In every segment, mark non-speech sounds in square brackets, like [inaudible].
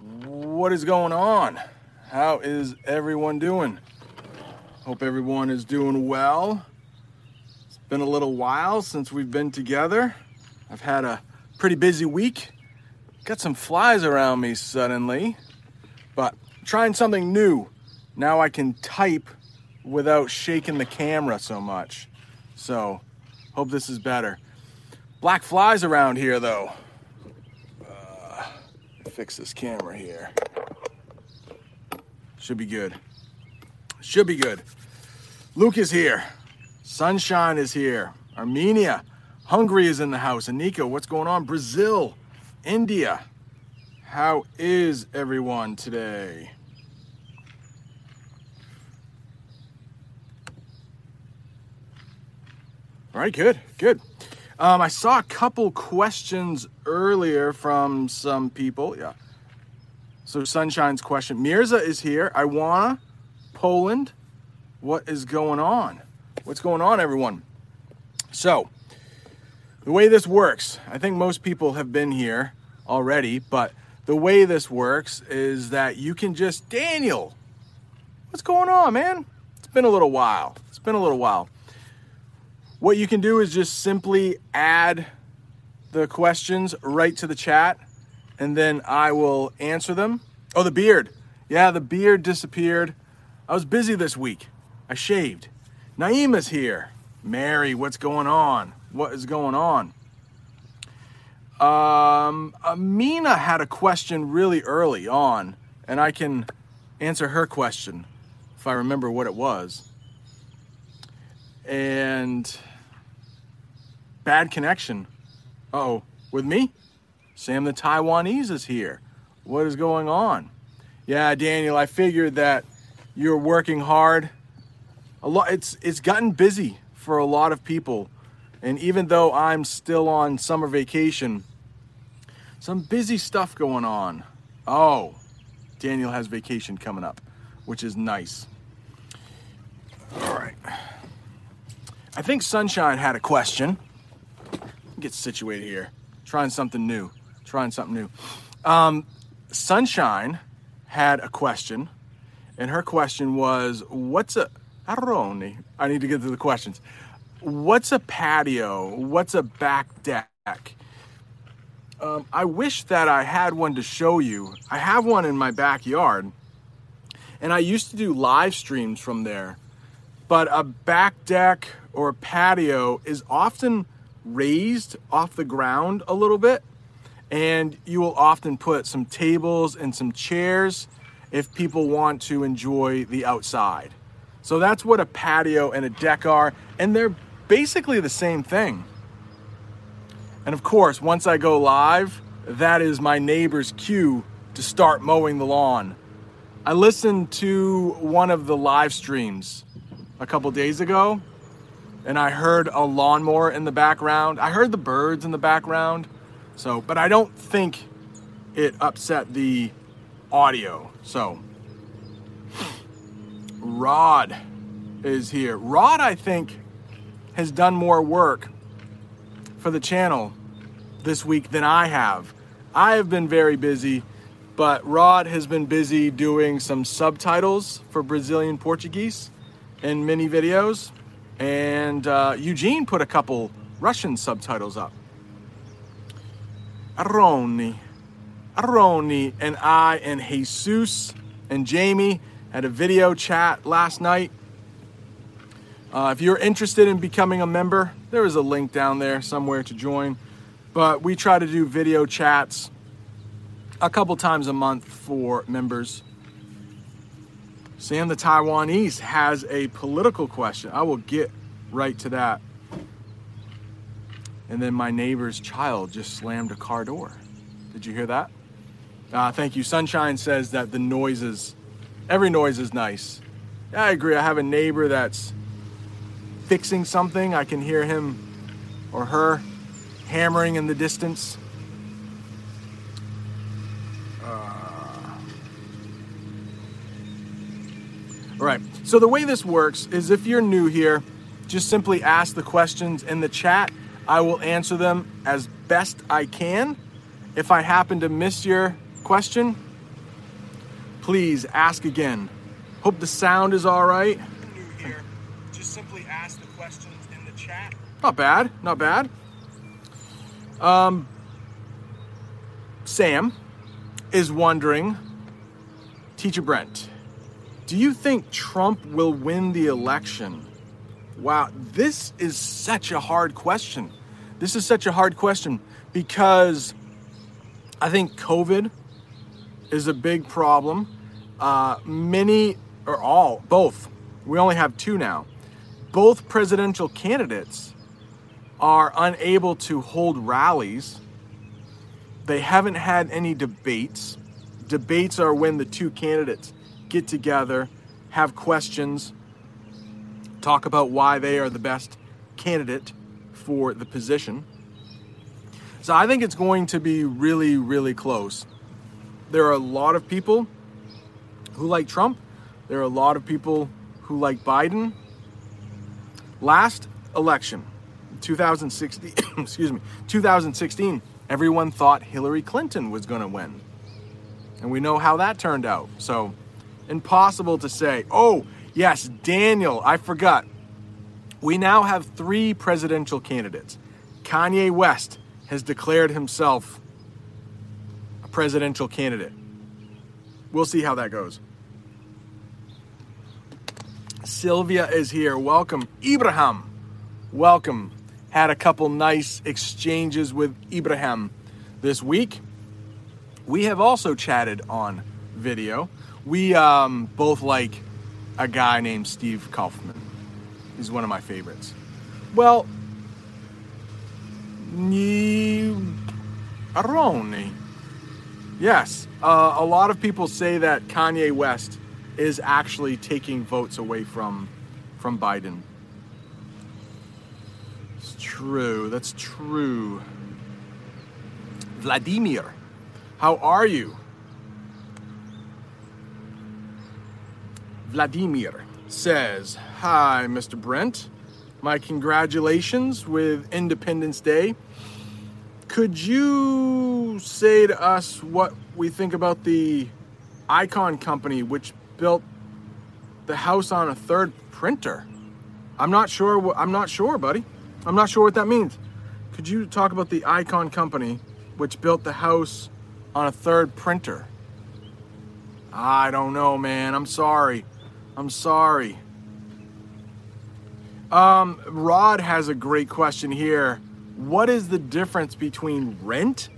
What is going on? How is everyone doing? Hope everyone is doing well. It's been a little while since we've been together. I've had a pretty busy week. Got some flies around me suddenly, but trying something new. Now I can type without shaking the camera so much. So, hope this is better. Black flies around here though. Fix this camera here. Should be good. Should be good. Luke is here. Sunshine is here. Armenia. Hungary is in the house. Anika, what's going on? Brazil. India. How is everyone today? All right, good, good. Um, I saw a couple questions earlier from some people. Yeah. So Sunshine's question. Mirza is here. Iwana Poland. What is going on? What's going on, everyone? So, the way this works, I think most people have been here already, but the way this works is that you can just, Daniel, what's going on, man? It's been a little while. It's been a little while. What you can do is just simply add the questions right to the chat and then I will answer them. Oh, the beard. Yeah, the beard disappeared. I was busy this week. I shaved. Naima's here. Mary, what's going on? What is going on? Um, Amina had a question really early on, and I can answer her question if I remember what it was. And bad connection. oh, with me? Sam the Taiwanese is here. What is going on? Yeah, Daniel, I figured that you're working hard. A lot it's it's gotten busy for a lot of people. And even though I'm still on summer vacation, some busy stuff going on. Oh, Daniel has vacation coming up, which is nice. All right. I think Sunshine had a question. Get situated here. Trying something new. Trying something new. Um, Sunshine had a question, and her question was, "What's a Aroni?" I need to get to the questions. What's a patio? What's a back deck? Um, I wish that I had one to show you. I have one in my backyard, and I used to do live streams from there. But a back deck or a patio is often raised off the ground a little bit, and you will often put some tables and some chairs if people want to enjoy the outside. So that's what a patio and a deck are, and they're basically the same thing. And of course, once I go live, that is my neighbor's cue to start mowing the lawn. I listened to one of the live streams a couple days ago, and I heard a lawnmower in the background. I heard the birds in the background. So, but I don't think it upset the audio. So, Rod is here. Rod, I think, has done more work for the channel this week than I have. I have been very busy, but Rod has been busy doing some subtitles for Brazilian Portuguese in many videos. And uh, Eugene put a couple Russian subtitles up. Aroni, Aroni, and I and Jesus and Jamie had a video chat last night. Uh, if you're interested in becoming a member, there is a link down there somewhere to join. But we try to do video chats a couple times a month for members. Sam the Taiwanese has a political question. I will get right to that. And then my neighbor's child just slammed a car door. Did you hear that? Uh, thank you. Sunshine says that the noises, every noise is nice. Yeah, I agree. I have a neighbor that's fixing something. I can hear him or her hammering in the distance. All right, so the way this works is if you're new here, just simply ask the questions in the chat. I will answer them as best I can. If I happen to miss your question, please ask again. Hope the sound is all right. New here. Just simply ask the questions in the chat. Not bad. Not bad. Um, Sam is wondering, Teacher Brent, do you think Trump will win the election? Wow, this is such a hard question. This is such a hard question because I think COVID is a big problem. Uh, many, or all, both, we only have two now, both presidential candidates are unable to hold rallies. They haven't had any debates. Debates are when the two candidates get together, have questions, talk about why they are the best candidate for the position. So I think it's going to be really, really close. There are a lot of people who like Trump. There are a lot of people who like Biden. Last election, 2016, [coughs] excuse me, 2016, everyone thought Hillary Clinton was going to win. And we know how that turned out. So, impossible to say, oh, yes, Daniel, I forgot. We now have three presidential candidates. Kanye West has declared himself a presidential candidate. We'll see how that goes. Sylvia is here. Welcome. Ibrahim, welcome. Had a couple nice exchanges with Ibrahim this week. We have also chatted on video. We um, both like a guy named Steve Kaufmann. He's one of my favorites. Well, Aroni. Yes, uh, a lot of people say that Kanye West is actually taking votes away from from Biden. It's true. That's true. Vladimir, how are you? Vladimir says, Hi, Mr. Brent. My congratulations with Independence Day. Could you say to us what we think about the Icon Company, which built the house on a third printer? I'm not sure. I'm not sure, buddy. I'm not sure what that means. Could you talk about the Icon Company, which built the house on a third printer? I don't know, man. I'm sorry. I'm sorry. Um, Rod has a great question here. What is the difference between rent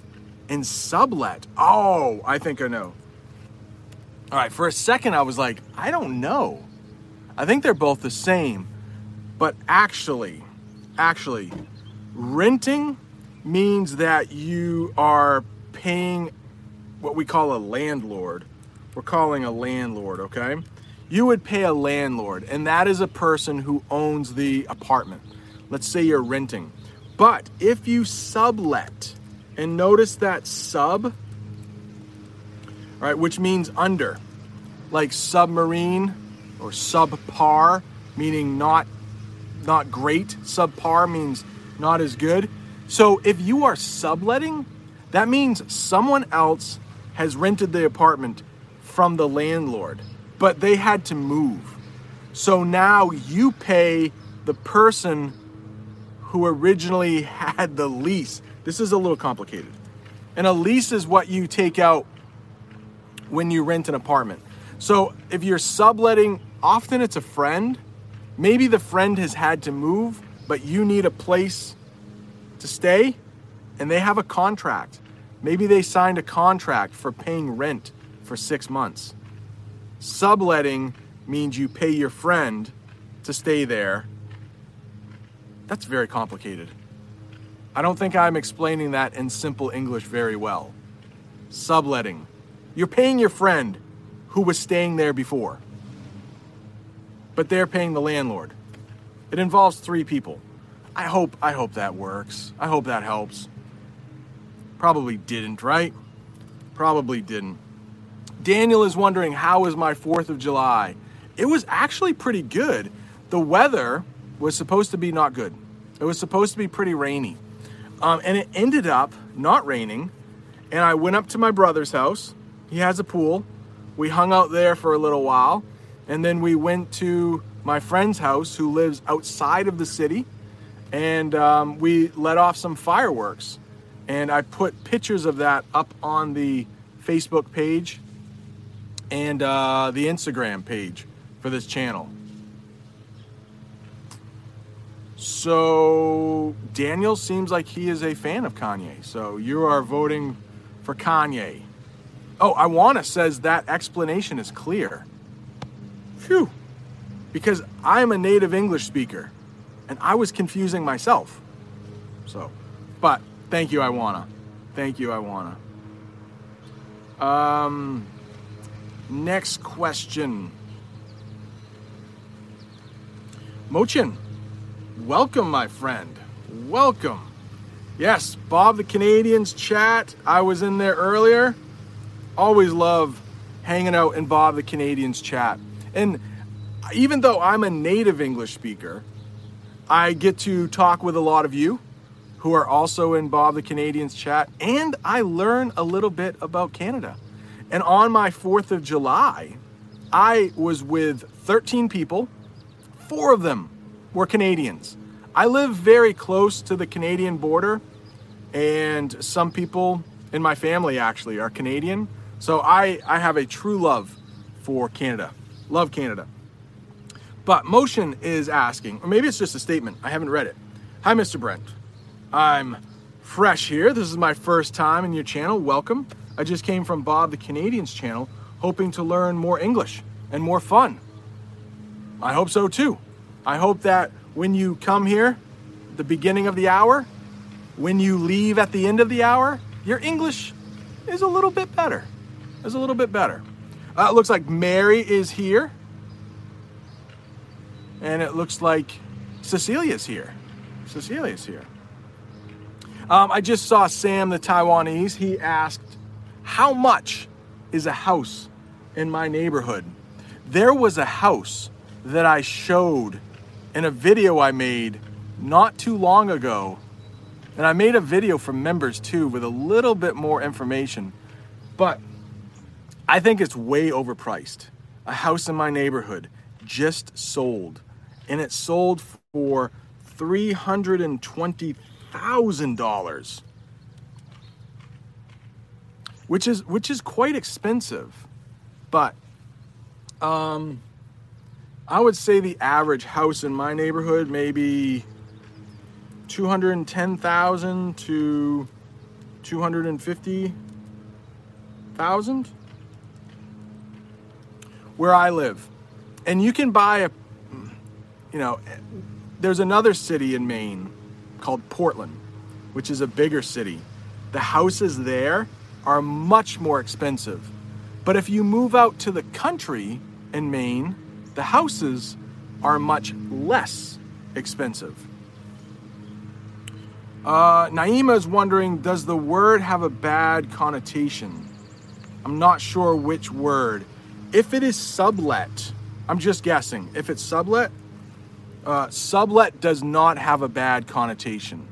and sublet? Oh, I think I know. All right, for a second I was like, I don't know. I think they're both the same. But actually, actually, renting means that you are paying what we call a landlord. We're calling a landlord, okay? You would pay a landlord, and that is a person who owns the apartment. Let's say you're renting. But if you sublet, and notice that sub, right, which means under, like submarine or subpar, meaning not not great. Subpar means not as good. So if you are subletting, that means someone else has rented the apartment from the landlord but they had to move. So now you pay the person who originally had the lease. This is a little complicated. And a lease is what you take out when you rent an apartment. So if you're subletting, often it's a friend. Maybe the friend has had to move, but you need a place to stay and they have a contract. Maybe they signed a contract for paying rent for six months. Subletting means you pay your friend to stay there. That's very complicated. I don't think I'm explaining that in simple English very well. Subletting. You're paying your friend who was staying there before, but they're paying the landlord. It involves three people. I hope I hope that works. I hope that helps. Probably didn't, right? Probably didn't. Daniel is wondering, how was my 4th of July? It was actually pretty good. The weather was supposed to be not good, it was supposed to be pretty rainy. Um, and it ended up not raining. And I went up to my brother's house. He has a pool. We hung out there for a little while, and then we went to my friend's house who lives outside of the city, and um, we let off some fireworks. And I put pictures of that up on the Facebook page and uh, the Instagram page for this channel. So Daniel seems like he is a fan of Kanye. So you are voting for Kanye. Oh, Iwana says that explanation is clear. Phew. Because I'm a native English speaker and I was confusing myself. So, but thank you, Iwana. Thank you, Iwana. Um, next question. Mochin, welcome, my friend. Welcome. Yes, Bob the Canadian's chat. I was in there earlier. Always love hanging out in Bob the Canadian's chat. And even though I'm a native English speaker, I get to talk with a lot of you who are also in Bob the Canadian's chat, and I learn a little bit about Canada. And on my 4th of July, I was with 13 people, four of them were Canadians. I live very close to the Canadian border, and some people in my family actually are Canadian. So I, I have a true love for Canada. Love Canada. But Motion is asking, or maybe it's just a statement, I haven't read it. Hi, Mr. Brent. I'm fresh here. This is my first time in your channel. Welcome. I just came from Bob the Canadian's channel, hoping to learn more English and more fun. I hope so too. I hope that when you come here, the beginning of the hour, when you leave at the end of the hour, your English is a little bit better. Is a little bit better. Uh, it looks like Mary is here. And it looks like Cecilia's here. Cecilia's here. Um, I just saw Sam, the Taiwanese. He asked, How much is a house in my neighborhood? There was a house that I showed in a video I made not too long ago. And I made a video for members too with a little bit more information. But I think it's way overpriced. A house in my neighborhood just sold. And it sold for $320,000. Which is which is quite expensive. But um I would say the average house in my neighborhood maybe 210,000 to 250,000 where I live. And you can buy a you know, there's another city in Maine called Portland, which is a bigger city. The houses there are much more expensive. But if you move out to the country in Maine, the houses are much less expensive. Uh, Naima is wondering Does the word have a bad connotation? I'm not sure which word. If it is sublet, I'm just guessing. If it's sublet, uh, sublet does not have a bad connotation.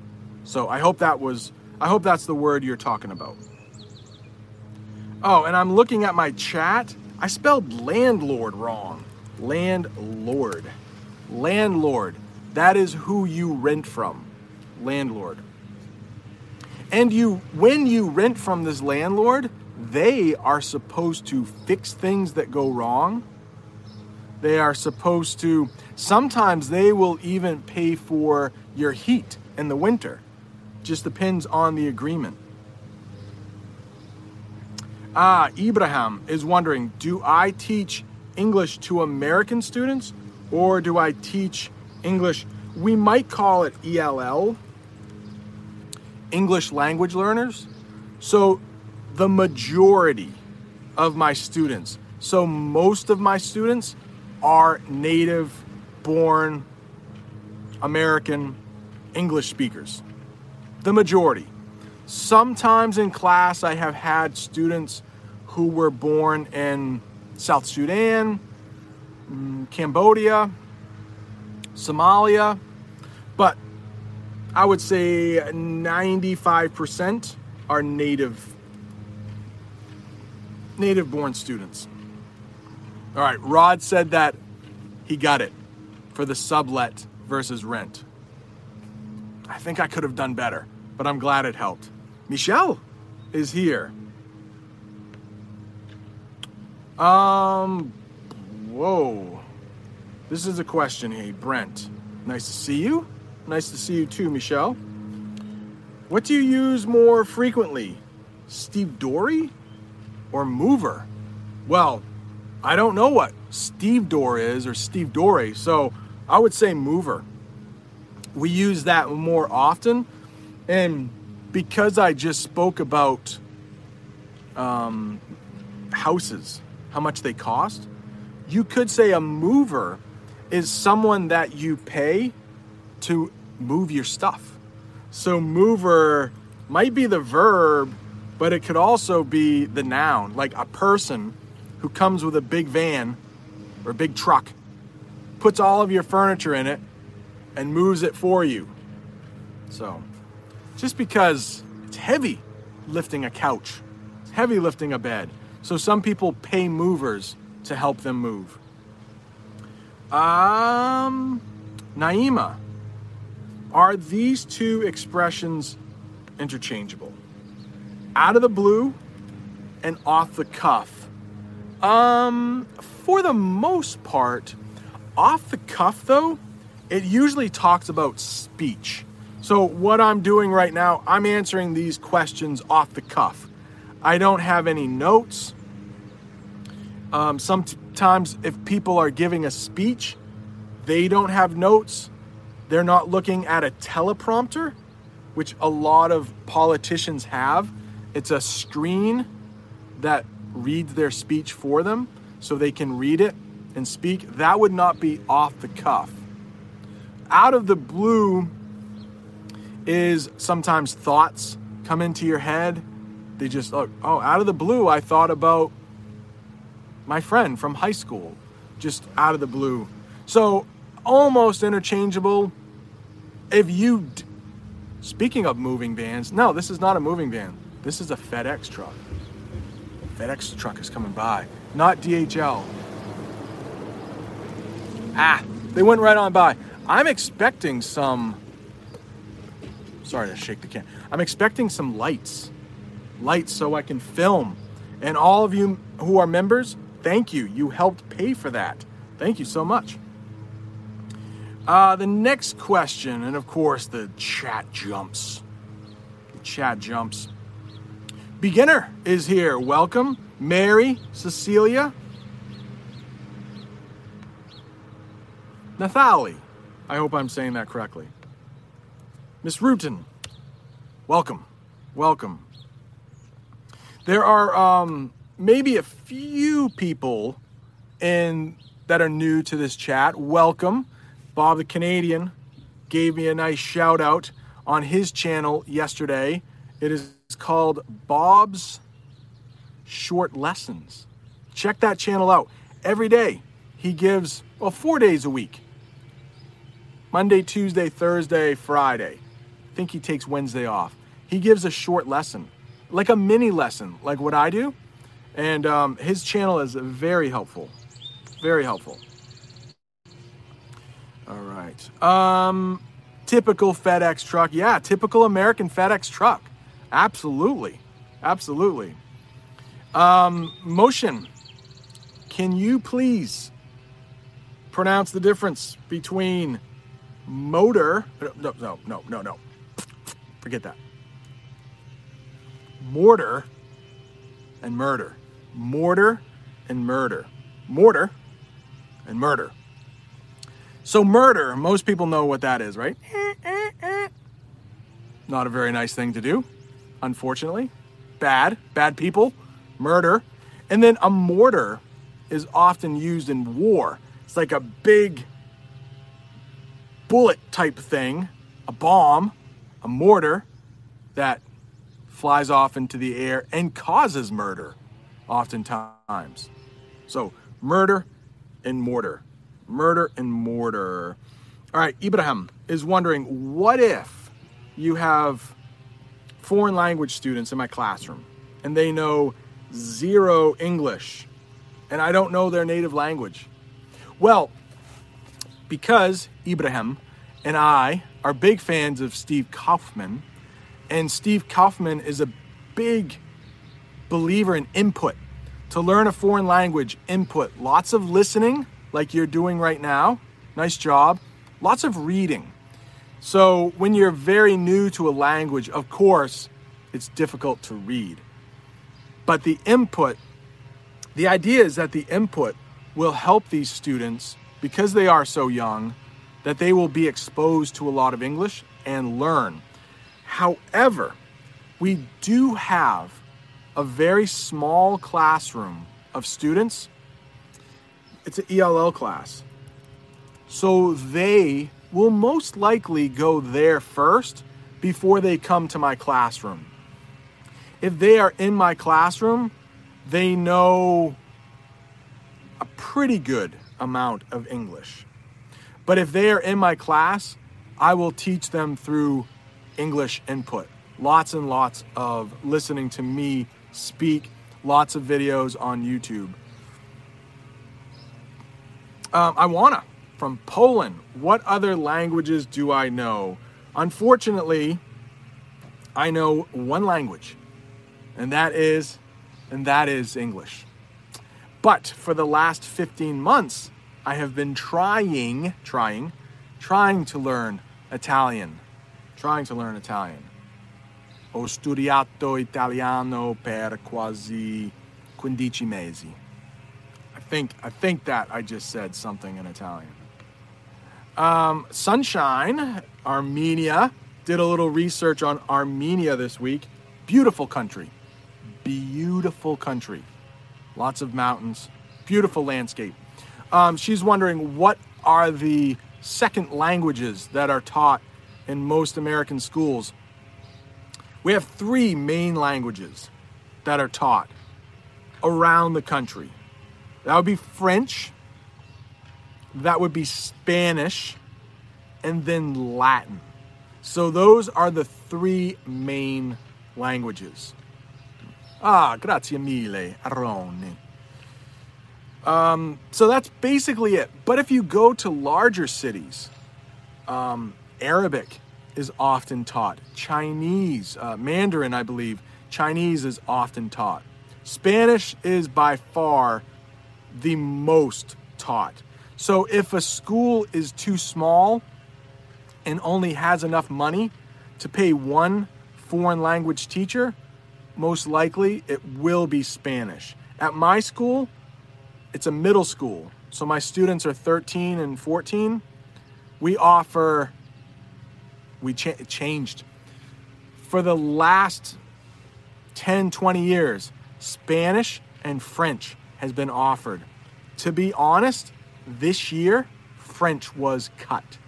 So I hope that was, I hope that's the word you're talking about. Oh, and I'm looking at my chat. I spelled landlord wrong. Landlord. Landlord. That is who you rent from. Landlord. And you when you rent from this landlord, they are supposed to fix things that go wrong. They are supposed to sometimes they will even pay for your heat in the winter. Just depends on the agreement. Ah, Ibrahim is wondering, do I teach English to American students or do I teach English? We might call it ELL, English language learners. So the majority of my students, so most of my students are native born American English speakers. The majority. Sometimes in class, I have had students who were born in South Sudan, mm, Cambodia, Somalia, but I would say 95% are native native born students. All right, Rod said that he got it for the sublet versus rent. I think I could have done better, but I'm glad it helped. Michelle is here. Um, whoa. This is a question, hey, Brent. Nice to see you. Nice to see you too, Michelle. What do you use more frequently, Steve Dory or Mover? Well, I don't know what Steve Door is or Steve Dory, so I would say Mover. We use that more often, and because I just spoke about um, houses, how much they cost, you could say a mover is someone that you pay to move your stuff. So, mover might be the verb, but it could also be the noun, like a person who comes with a big van or a big truck, puts all of your furniture in it, and moves it for you. So, just because it's heavy lifting a couch, it's heavy lifting a bed. So, some people pay movers to help them move. Um, Naima, are these two expressions interchangeable? Out of the blue and off the cuff. Um, for the most part, off the cuff though, it usually talks about speech. So, what I'm doing right now, I'm answering these questions off the cuff. I don't have any notes. Um, sometimes, if people are giving a speech, they don't have notes. They're not looking at a teleprompter, which a lot of politicians have. It's a screen that reads their speech for them so they can read it and speak. That would not be off the cuff. Out of the blue is sometimes thoughts come into your head. They just, oh, oh, out of the blue, I thought about my friend from high school, just out of the blue. So almost interchangeable. If you, d- speaking of moving vans, no, this is not a moving van. This is a FedEx truck. FedEx truck is coming by, not DHL. Ah, they went right on by. I'm expecting some. Sorry to shake the can. I'm expecting some lights. Lights so I can film. And all of you who are members, thank you. You helped pay for that. Thank you so much. Uh, the next question, and of course, the chat jumps. The chat jumps. Beginner is here. Welcome. Mary, Cecilia, Nathali. I hope I'm saying that correctly. Miss Rutan, welcome. Welcome. There are um, maybe a few people in that are new to this chat. Welcome. Bob the Canadian gave me a nice shout out on his channel yesterday. It is called Bob's Short Lessons. Check that channel out. Every day he gives, well, four days a week Monday, Tuesday, Thursday, Friday. Think he takes Wednesday off. He gives a short lesson, like a mini lesson, like what I do. And um, his channel is very helpful. Very helpful. All right. Um, typical FedEx truck. Yeah, typical American FedEx truck. Absolutely. Absolutely. Um, motion. Can you please pronounce the difference between motor. No, no, no, no, no. Forget that. Mortar and murder. Mortar and murder. Mortar and murder. So, murder, most people know what that is, right? Not a very nice thing to do, unfortunately. Bad, bad people, murder. And then a mortar is often used in war. It's like a big bullet type thing, a bomb, a mortar that flies off into the air and causes murder, oftentimes. So, murder and mortar. Murder and mortar. All right, Ibrahim is wondering what if you have foreign language students in my classroom and they know zero English and I don't know their native language? Well, because Ibrahim and I are big fans of Steve Kaufmann, and Steve Kaufmann is a big believer in input. To learn a foreign language, input, lots of listening, like you're doing right now. Nice job. Lots of reading. So, when you're very new to a language, of course, it's difficult to read. But the input, the idea is that the input will help these students because they are so young that they will be exposed to a lot of English and learn. However, we do have a very small classroom of students. It's an ELL class. So they will most likely go there first before they come to my classroom. If they are in my classroom, they know a pretty good amount of English. But if they are in my class, I will teach them through English input. Lots and lots of listening to me speak, lots of videos on YouTube. Um, Iwana from Poland. What other languages do I know? Unfortunately, I know one language, and that is, and that is English. But for the last 15 months, I have been trying, trying, trying to learn Italian. Trying to learn Italian. Ho studiato italiano per quasi 15 mesi. I think I think that I just said something in Italian. Um, Sunshine, Armenia, did a little research on Armenia this week. Beautiful country. Beautiful country. Lots of mountains. Beautiful landscape. Um, she's wondering what are the second languages that are taught in most American schools. We have three main languages that are taught around the country. That would be French, that would be Spanish, and then Latin. So those are the three main languages. Ah, grazie mille, Aroni. Um, so that's basically it. But if you go to larger cities, um, Arabic is often taught. Chinese, uh, Mandarin, I believe, Chinese is often taught. Spanish is by far the most taught. So if a school is too small and only has enough money to pay one foreign language teacher, most likely it will be Spanish. At my school, it's a middle school. So my students are 13 and 14. We offer, we cha- changed. For the last 10, 20 years, Spanish and French has been offered. To be honest, this year, French was cut.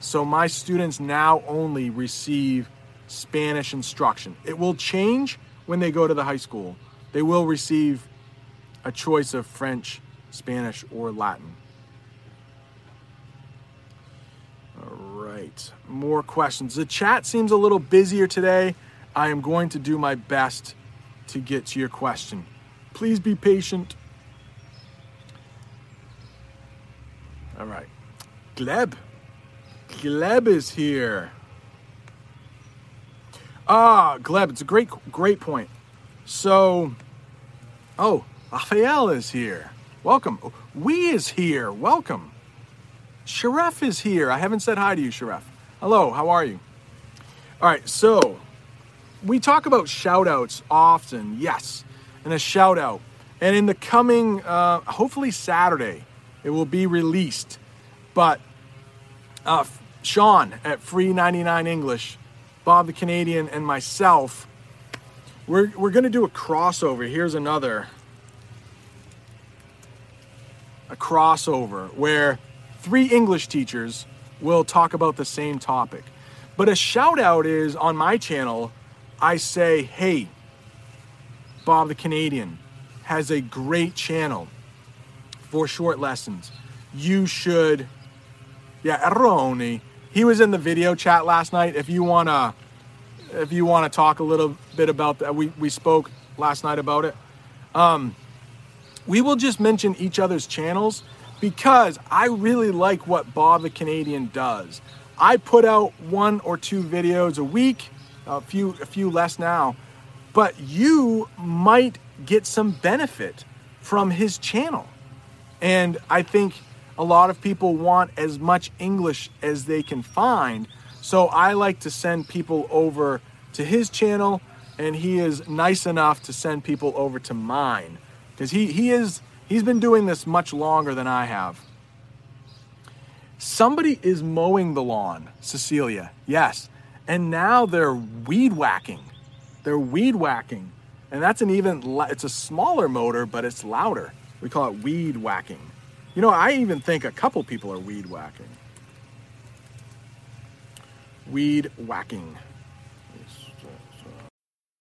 So my students now only receive Spanish instruction. It will change when they go to the high school. They will receive a choice of French Spanish, or Latin. All right, more questions. The chat seems a little busier today. I am going to do my best to get to your question. Please be patient. All right. Gleb. Gleb is here. Ah, Gleb, it's a great, great point. So, oh, Raphael is here. Welcome. We is here. Welcome. Sharef is here. I haven't said hi to you, Sharef. Hello, how are you? All right, so we talk about shout outs often, yes, and a shout out. And in the coming, uh, hopefully Saturday, it will be released. But uh, Sean at Free 99 English, Bob the Canadian, and myself, we're, we're going to do a crossover. Here's another a crossover where three English teachers will talk about the same topic. But a shout out is on my channel, I say, hey, Bob the Canadian has a great channel for short lessons. You should, yeah, Aroni. He was in the video chat last night. If you wanna, if you wanna talk a little bit about that, we we spoke last night about it. Um, we will just mention each other's channels because I really like what Bob the Canadian does. I put out one or two videos a week, a few a few less now, but you might get some benefit from his channel. And I think a lot of people want as much English as they can find. So I like to send people over to his channel and he is nice enough to send people over to mine because he, he is he's been doing this much longer than I have. Somebody is mowing the lawn, Cecilia. Yes. And now they're weed whacking. They're weed whacking. And that's an even it's a smaller motor, but it's louder. We call it weed whacking. You know, I even think a couple people are weed whacking. Weed whacking.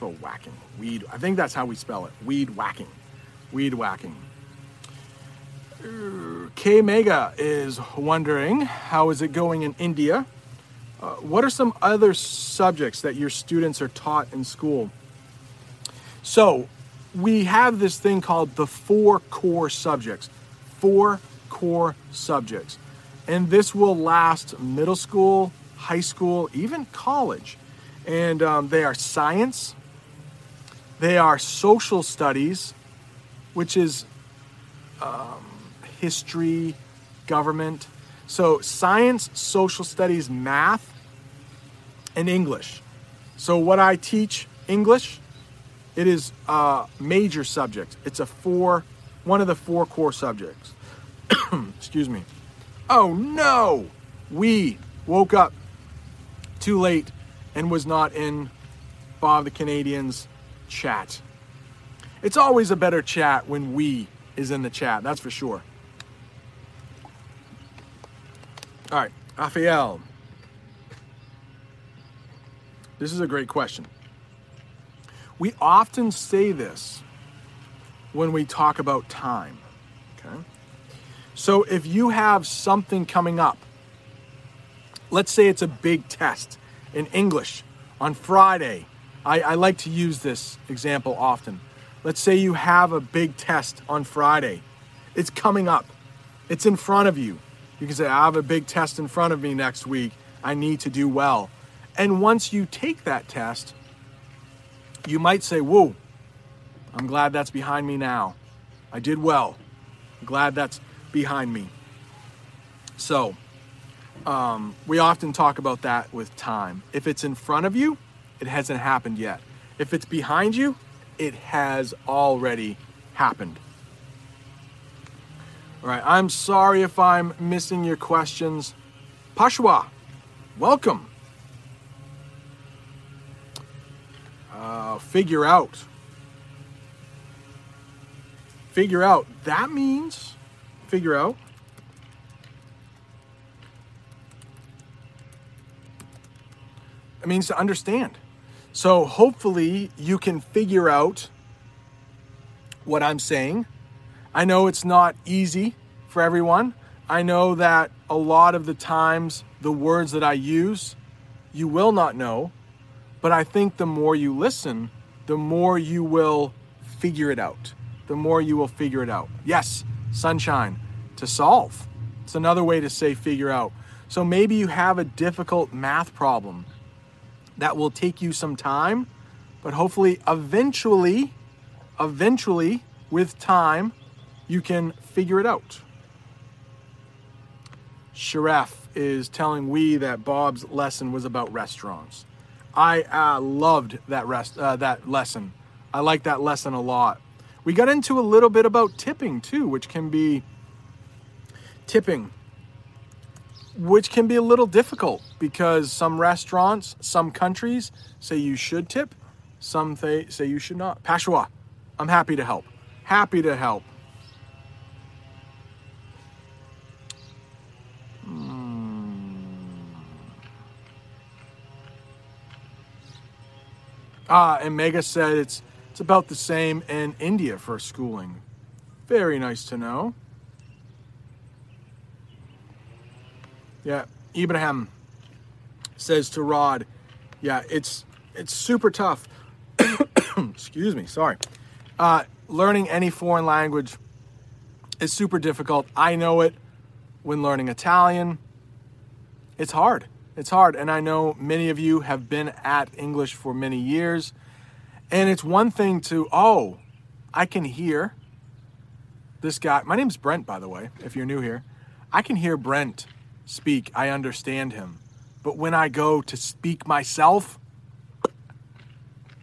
Weed whacking. Weed. I think that's how we spell it. Weed whacking. Weed whacking. K Mega is wondering how is it going in India? Uh, what are some other subjects that your students are taught in school? So, we have this thing called the four core subjects. Four core subjects. And this will last middle school, high school, even college and um, they are science, they are social studies, which is um, history, government. So, science, social studies, math, and English. So, what I teach English, it is major subject. It's a four, one of the four core subjects. [clears throat] Excuse me. Oh no! We woke up too late and was not in Bob the Canadian's chat. It's always a better chat when we is in the chat, that's for sure. All right, Raphael. This is a great question. We often say this when we talk about time. Okay? So if you have something coming up, let's say it's a big test in English on Friday. I, I like to use this example often. Let's say you have a big test on Friday. It's coming up. It's in front of you. You can say, I have a big test in front of me next week. I need to do well. And once you take that test, you might say, Whoa, I'm glad that's behind me now. I did well. I'm glad that's behind me. So, um, we often talk about that with time. If it's in front of you, it hasn't happened yet. If it's behind you, it has already happened. All right, I'm sorry if I'm missing your questions. Pashwa, welcome. Uh, figure out. Figure out. That means figure out It means to understand. So hopefully you can figure out what I'm saying. I know it's not easy for everyone. I know that a lot of the times the words that I use you will not know, but I think the more you listen, the more you will figure it out. The more you will figure it out. Yes, sunshine to solve. It's another way to say figure out. So maybe you have a difficult math problem that will take you some time, but hopefully, eventually, eventually, with time, you can figure it out. Sharef is telling we that Bob's lesson was about restaurants. I uh, loved that rest uh, that lesson. I like that lesson a lot. We got into a little bit about tipping too, which can be tipping which can be a little difficult because some restaurants, some countries say you should tip, some say, say you should not. Pashwa, I'm happy to help. Happy to help. Ah, and Mega said it's it's about the same in India for schooling. Very nice to know. Yeah, Ibrahim says to Rod, yeah, it's it's super tough. [coughs] Excuse me, sorry. Uh, learning any foreign language is super difficult. I know it when learning Italian. It's hard. It's hard. And I know many of you have been at English for many years. And it's one thing to, oh, I can hear this guy. My name's Brent, by the way, if you're new here. I can hear Brent speak. I understand him. But when I go to speak myself,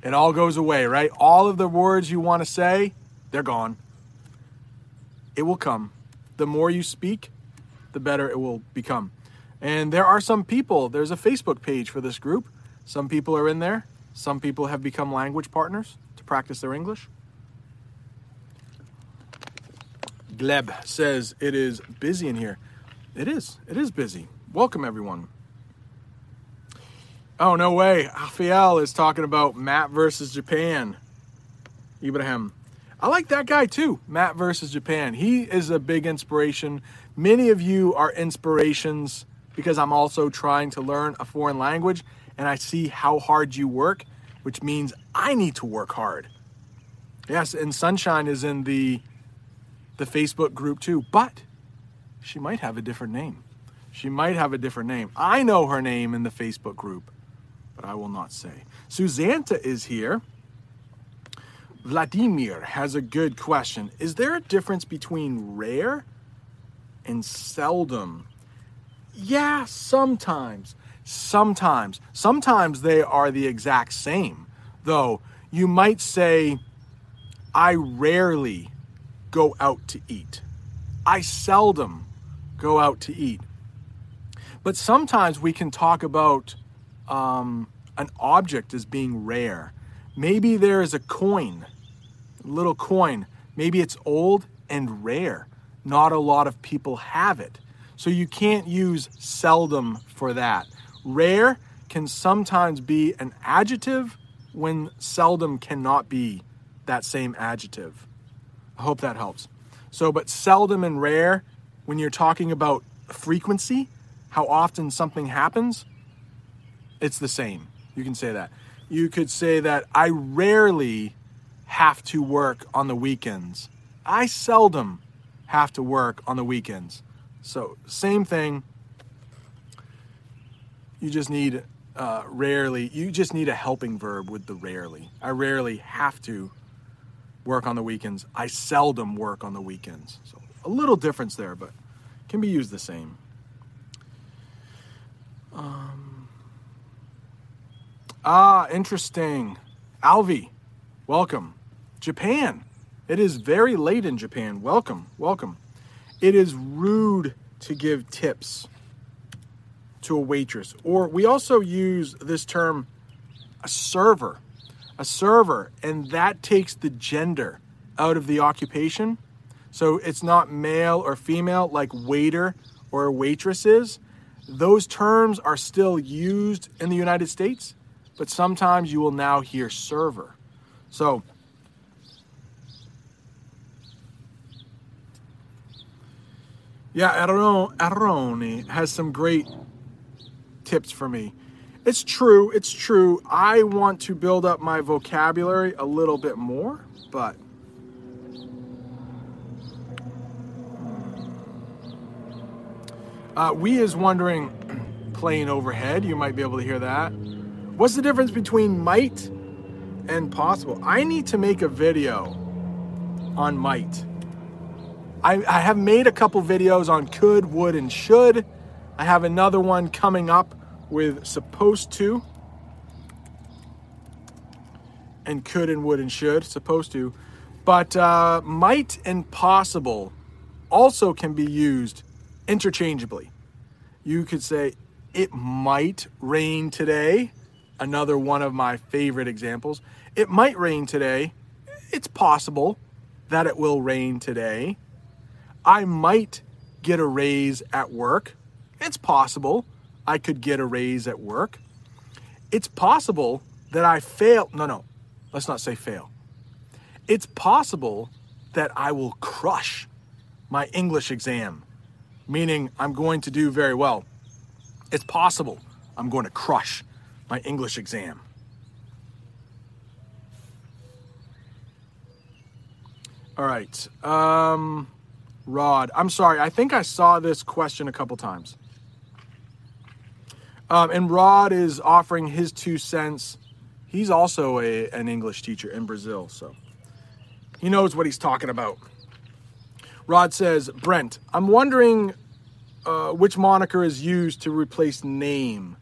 it all goes away, right? All of the words you want to say, they're gone. It will come. The more you speak, the better it will become. And there are some people, there's a Facebook page for this group. Some people are in there. Some people have become language partners to practice their English. Gleb says it is busy in here. It is. It is busy. Welcome, everyone. Oh, no way. Rafael is talking about Matt versus Japan. Ibrahim. I like that guy too, Matt versus Japan. He is a big inspiration. Many of you are inspirations because I'm also trying to learn a foreign language and I see how hard you work, which means I need to work hard. Yes, and Sunshine is in the the Facebook group too, but she might have a different name. She might have a different name. I know her name in the Facebook group, but I will not say. Susanta is here. Vladimir has a good question. Is there a difference between rare and seldom? Yeah, sometimes. Sometimes. Sometimes they are the exact same. Though you might say, I rarely go out to eat. I seldom go out to eat. But sometimes we can talk about um, an object as being rare. Maybe there is a coin, a little coin. Maybe it's old and rare. Not a lot of people have it. So you can't use seldom for that. Rare can sometimes be an adjective when seldom cannot be that same adjective. I hope that helps. So, but seldom and rare, when you're talking about frequency, how often something happens, it's the same. You can say that. You could say that I rarely have to work on the weekends. I seldom have to work on the weekends. So, same thing. You just need uh, rarely, you just need a helping verb with the rarely. I rarely have to work on the weekends. I seldom work on the weekends. So, a little difference there, but can be used the same. Um, ah, interesting. Alvi, welcome. Japan. It is very late in Japan. Welcome, welcome. It is rude to give tips to a waitress. Or we also use this term a server. A server, and that takes the gender out of the occupation. So it's not male or female like waiter or waitresses. Those terms are still used in the United States, but sometimes you will now hear server. So Yeah, Aroni has some great tips for me. It's true, it's true. I want to build up my vocabulary a little bit more, but uh, we is wondering [clears throat] playing overhead. You might be able to hear that. What's the difference between might and possible? I need to make a video on might. I, I have made a couple videos on could, would, and should. I have another one coming up with supposed to and could and would and should, supposed to. But uh, might and possible also can be used interchangeably. You could say, it might rain today. Another one of my favorite examples. It might rain today. it's possible that it will rain today. I might get a raise at work. It's possible I could get a raise at work. It's possible that I fail. No, no, let's not say fail. It's possible that I will crush my English exam, meaning I'm going to do very well. It's possible I'm going to crush my English exam. All right. Um, Rod, I'm sorry. I think I saw this question a couple times. Um, and Rod is offering his two cents. He's also a, an English teacher in Brazil, so he knows what he's talking about. Rod says, Brent, I'm wondering uh, which moniker is used to replace name.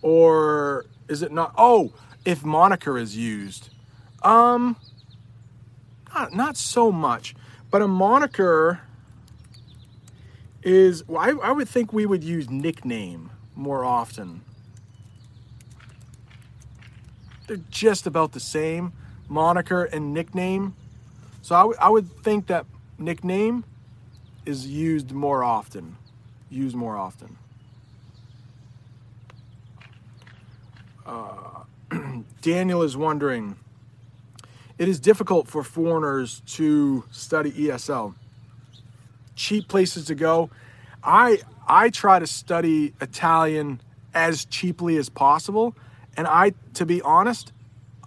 Or is it not? Oh, if moniker is used. Um, not, not so much, but a moniker is, well, I, I would think we would use nickname more often. They're just about the same, moniker and nickname. So I, w- I would think that nickname is used more often. Used more often. Uh, [clears throat] Daniel is wondering it is difficult for foreigners to study ESL. Cheap places to go. I I try to study Italian as cheaply as possible, and I to be honest,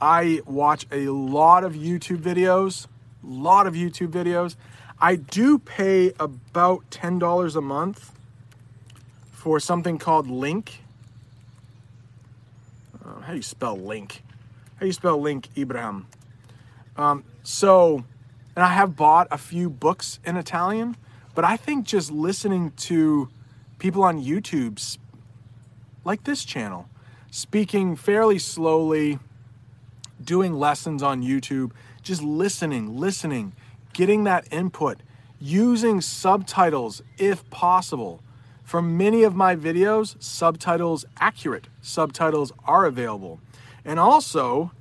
I watch a lot of YouTube videos, a lot of YouTube videos. I do pay about $10 a month for something called LingQ. Uh, how do you spell LingQ? How do you spell LingQ, Ibrahim? Um, so, and I have bought a few books in Italian, but I think just listening to people on YouTube, like this channel, speaking fairly slowly, doing lessons on YouTube, just listening, listening, getting that input, using subtitles if possible. For many of my videos, subtitles accurate subtitles are available. And also,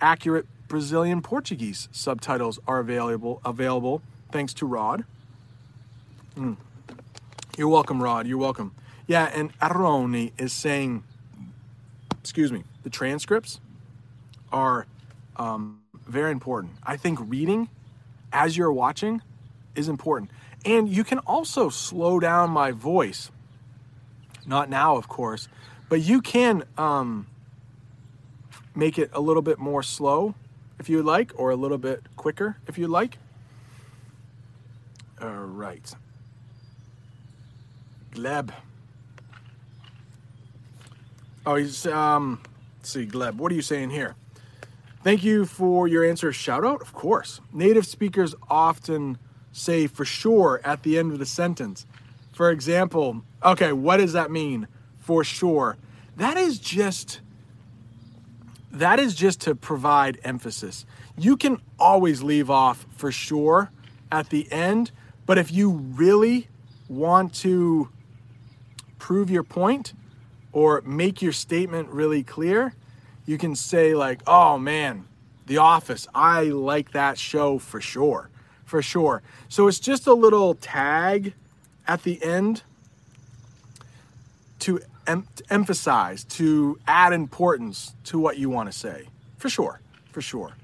accurate Brazilian Portuguese subtitles are available available thanks to Rod. Mm. You're welcome, Rod. You're welcome. Yeah, and Aroni is saying, excuse me, the transcripts are um, very important. I think reading as you're watching is important. And you can also slow down my voice. Not now, of course, but you can um, make it a little bit more slow if you like, or a little bit quicker if you'd like. All right. Gleb. Oh, he's, um, let's see, Gleb, what are you saying here? Thank you for your answer. Shout out? Of course. Native speakers often say for sure at the end of the sentence. For example, okay, what does that mean? For sure. That is just that is just to provide emphasis. You can always leave off for sure at the end, but if you really want to prove your point or make your statement really clear, you can say, like, oh man, The Office, I like that show for sure. For sure. So it's just a little tag at the end to em- emphasize, to add importance to what you want to say. For sure. For sure.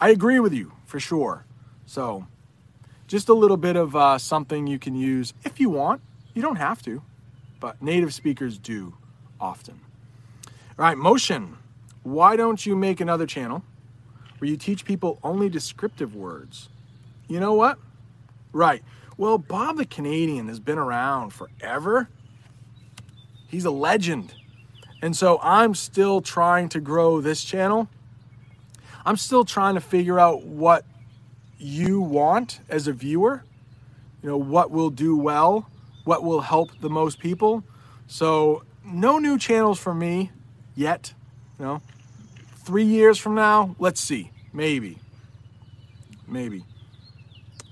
I agree with you. For sure. So just a little bit of uh, something you can use if you want. You don't have to, but native speakers do often. All right, motion. Why don't you make another channel where you teach people only descriptive words? You know what? Right. Well, Bob the Canadian has been around forever. He's a legend. And so I'm still trying to grow this channel. I'm still trying to figure out what you want as a viewer. You know, what will do well, what will help the most people. So, no new channels for me yet. You know, three years from now, let's see. Maybe. Maybe.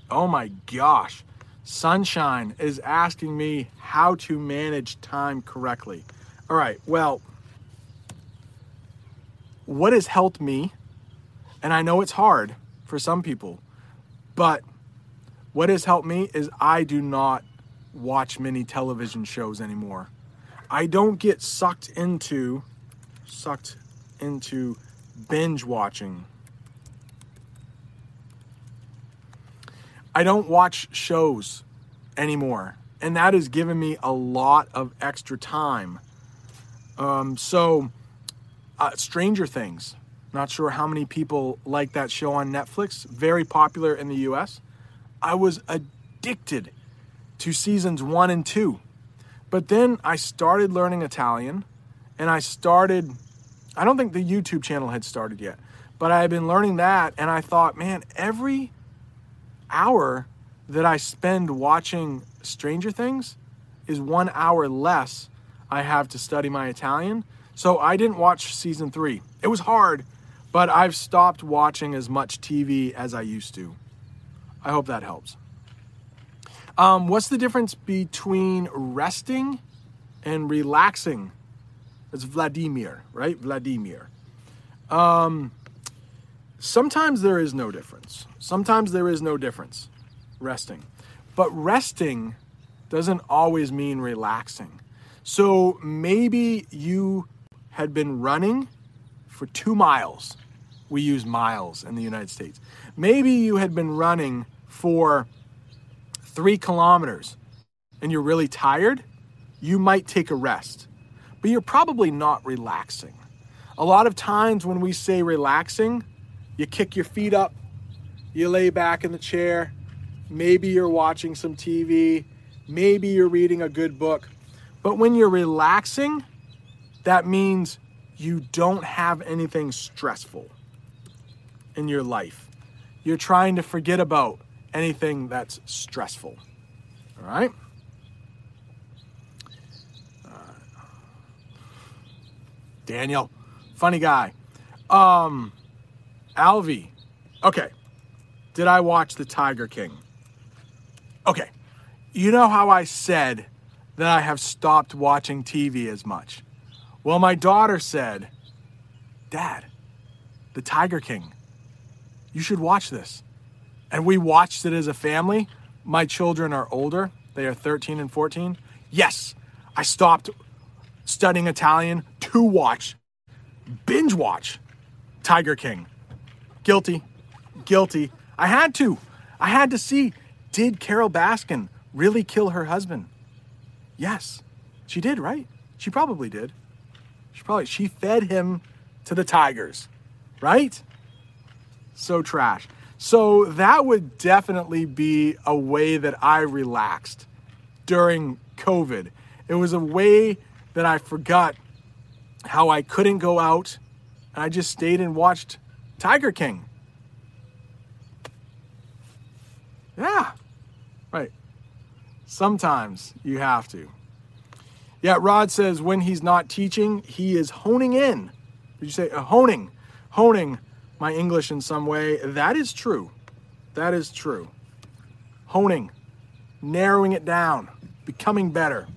Oh my gosh. Sunshine is asking me how to manage time correctly. All right, well, what has helped me, and I know it's hard for some people. But what has helped me is I do not watch many television shows anymore. I don't get sucked into sucked into binge watching. I don't watch shows anymore, and that has given me a lot of extra time. Um, so, uh, Stranger Things. Not sure how many people like that show on Netflix. Very popular in the US. I was addicted to seasons one and two. But then I started learning Italian and I started, I don't think the YouTube channel had started yet, but I had been learning that and I thought, man, every hour that I spend watching Stranger Things is one hour less I have to study my Italian. So I didn't watch season three. It was hard, but I've stopped watching as much TV as I used to. I hope that helps. Um, what's the difference between resting and relaxing? It's Vladimir, right? Vladimir. Um, sometimes there is no difference. Sometimes there is no difference resting. But resting doesn't always mean relaxing. So maybe you had been running for two miles. We use miles in the United States. Maybe you had been running for three kilometers and you're really tired, you might take a rest, but you're probably not relaxing. A lot of times when we say relaxing, you kick your feet up, you lay back in the chair, maybe you're watching some TV, maybe you're reading a good book. But when you're relaxing, that means you don't have anything stressful in your life. You're trying to forget about anything that's stressful. All right? Daniel, funny guy. Um, Alvi. Okay. Did I watch The Tiger King? Okay. You know how I said that I have stopped watching TV as much? Well, my daughter said, Dad, The Tiger King, you should watch this and we watched it as a family. My children are older, they are 13 and 14. Yes, I stopped studying Italian to watch, binge watch Tiger King. Guilty, guilty. I had to. I had to see did Carole Baskin really kill her husband? Yes, she did, right? She probably did. She probably she fed him to the tigers, right? So trash. So that would definitely be a way that I relaxed during COVID. It was a way that I forgot how I couldn't go out. and I just stayed and watched Tiger King. Yeah, right. Sometimes you have to. Yeah, Rod says when he's not teaching, he is honing in. Did you say uh, honing? Honing my English in some way. That is true. That is true. Honing, narrowing it down, becoming better.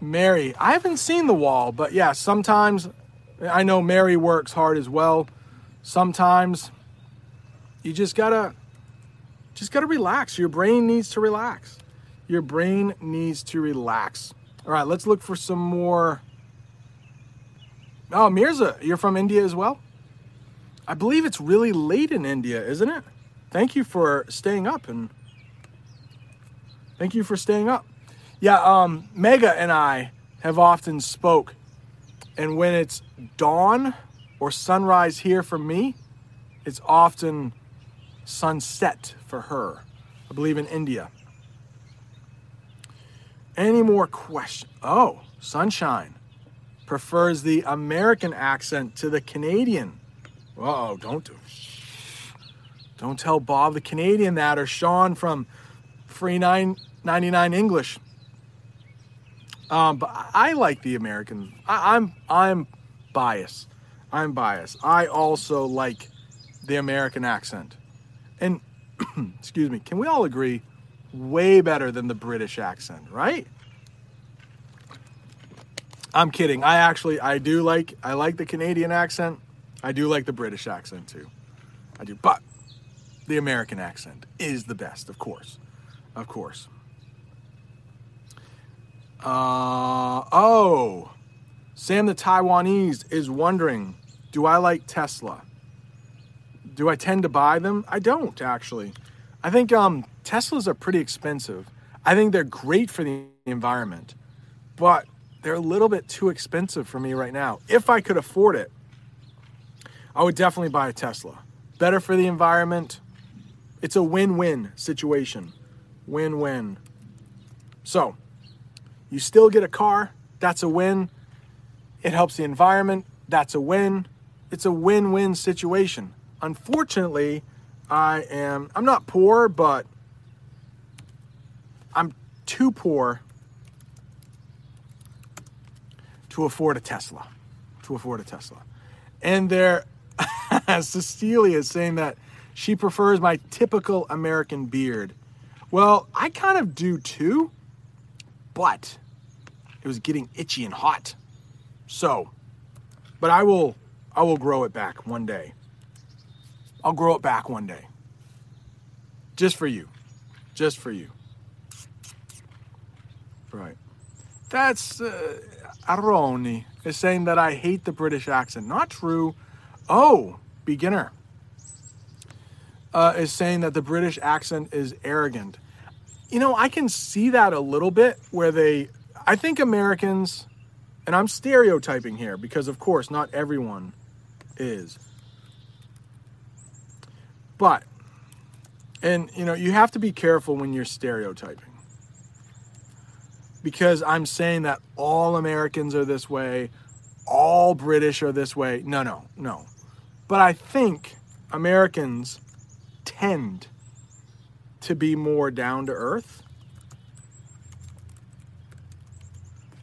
Mary, I haven't seen the wall, but yeah, sometimes I know Mary works hard as well. Sometimes you just gotta just gotta relax. Your brain needs to relax. Your brain needs to relax. All right, let's look for some more. Oh, Mirza, you're from India as well? I believe it's really late in India, isn't it? Thank you for staying up and thank you for staying up. Yeah, um, Mega and I have often spoke, and when it's dawn or sunrise here for me, it's often sunset for her. I believe in India. Any more questions? Oh, Sunshine prefers the American accent to the Canadian. Oh, don't do. Don't tell Bob the Canadian that or Sean from Free Nine Ninety Nine English. Um, but I like the American. I, I'm I'm biased. I'm biased. I also like the American accent, and [clears throat] excuse me. Can we all agree? Way better than the British accent, right? I'm kidding. I actually I do like I like the Canadian accent. I do like the British accent too. I do. But the American accent is the best, of course. Of course. Uh, oh, Sam the Taiwanese is wondering do I like Tesla? Do I tend to buy them? I don't, actually. I think um, Teslas are pretty expensive. I think they're great for the environment, but they're a little bit too expensive for me right now. If I could afford it, I would definitely buy a Tesla. Better for the environment. It's a win win situation. Win win. So, you still get a car. That's a win. It helps the environment. That's a win. It's a win win situation. Unfortunately, I am, I'm not poor, but I'm too poor to afford a Tesla. To afford a Tesla. And there, [laughs] Cecilia is saying that she prefers my typical American beard. Well, I kind of do too, but it was getting itchy and hot. So, but I will I will grow it back one day. I'll grow it back one day. Just for you. Just for you. Right. That's uh, Aroni is saying that I hate the British accent. Not true. Oh, beginner uh, is saying that the British accent is arrogant. You know, I can see that a little bit where they, I think Americans, and I'm stereotyping here because, of course, not everyone is. But, and you know, you have to be careful when you're stereotyping. Because I'm saying that all Americans are this way, all British are this way. No, no, no. But I think Americans tend to be more down to earth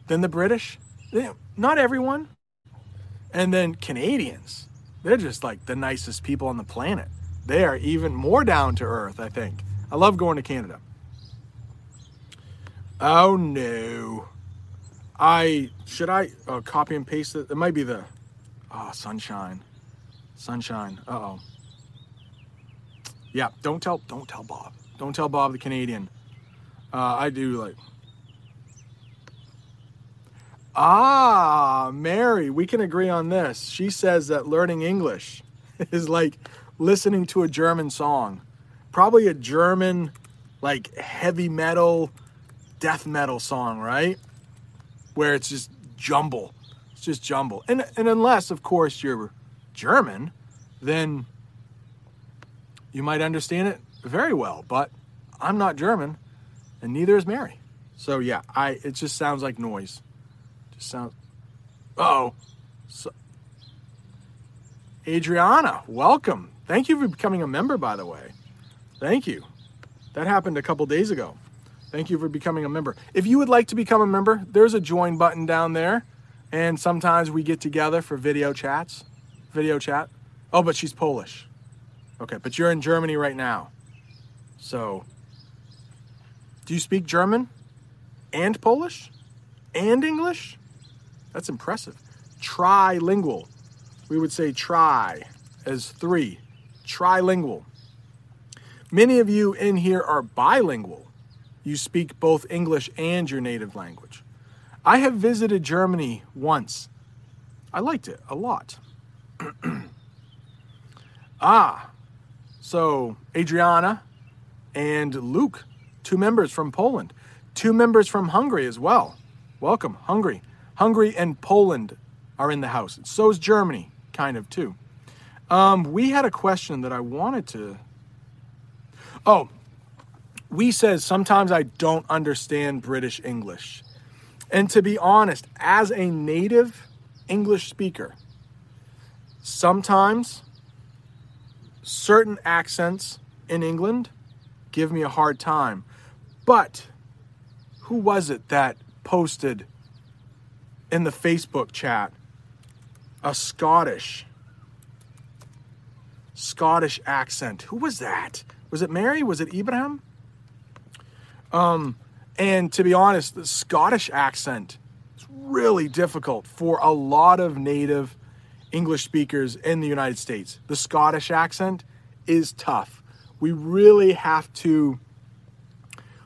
than the British. Not everyone. And then Canadians, they're just like the nicest people on the planet. They are even more down to earth, I think. I love going to Canada. Oh no. I should I uh, copy and paste it? It might be the oh sunshine, sunshine. Uh oh. Yeah, don't tell don't tell Bob. Don't tell Bob the Canadian. Uh, I do like. Ah, Mary, we can agree on this. She says that learning English [laughs] is like listening to a German song. Probably a German, like heavy metal, death metal song, right? Where it's just jumble. It's just jumble. And, and unless, of course, you're German, then you might understand it very well. But I'm not German, and neither is Mary. So yeah, I it just sounds like noise. Just sounds. Oh, so, Adriana, welcome. Thank you for becoming a member, by the way. Thank you. That happened a couple days ago. Thank you for becoming a member. If you would like to become a member, there's a join button down there. And sometimes we get together for video chats. Video chat. Oh, but she's Polish. Okay, but you're in Germany right now. So, do you speak German and Polish and English? That's impressive. Trilingual. We would say tri as three. Trilingual. Many of you in here are bilingual. You speak both English and your native language. I have visited Germany once. I liked it a lot. [clears throat] ah, so Adriana and Luke, two members from Poland, two members from Hungary as well. Welcome, Hungary. Hungary and Poland are in the house. So is Germany, kind of too. Um, we had a question that I wanted to. Oh, we says sometimes I don't understand British English. And to be honest, as a native English speaker, sometimes certain accents in England give me a hard time. But who was it that posted in the Facebook chat a Scottish Scottish accent? Who was that? Was it Mary? Was it Ibrahim? Um, and to be honest, the Scottish accent is really difficult for a lot of native English speakers in the United States. The Scottish accent is tough. We really have to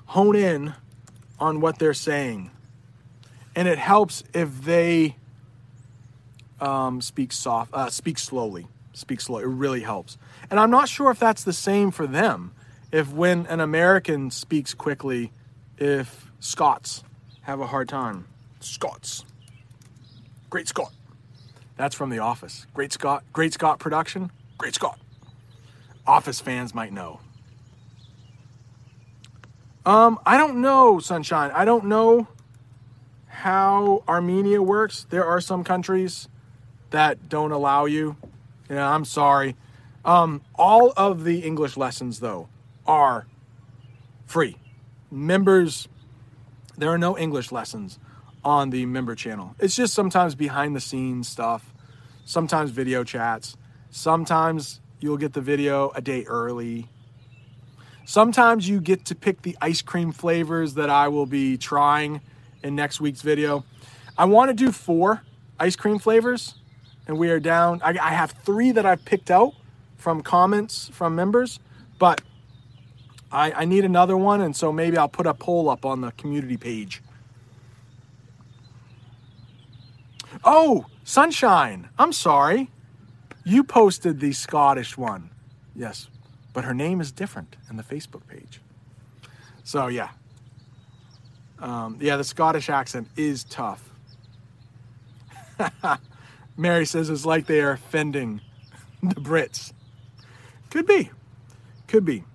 hone in on what they're saying. And it helps if they um, speak soft, uh, speak slowly, speak slow. It really helps. And I'm not sure if that's the same for them. If when an American speaks quickly, if Scots have a hard time. Scots. Great Scott. That's from The Office. Great Scott. Great Scott production. Great Scott. Office fans might know. Um, I don't know, Sunshine. I don't know how Armenia works. There are some countries that don't allow you. Yeah, I'm sorry. Um, all of the English lessons, though, are free. Members, there are no English lessons on the member channel. It's just sometimes behind the scenes stuff, sometimes video chats, sometimes you'll get the video a day early. Sometimes you get to pick the ice cream flavors that I will be trying in next week's video. I want to do four ice cream flavors, and we are down. I, I have three that I've picked out from comments from members, but I, I need another one, and so maybe I'll put a poll up on the community page. Oh, Sunshine, I'm sorry. You posted the Scottish one. Yes, but her name is different in the Facebook page. So, yeah. Um, yeah, the Scottish accent is tough. [laughs] Mary says it's like they are offending [laughs] the Brits. Could be. Could be.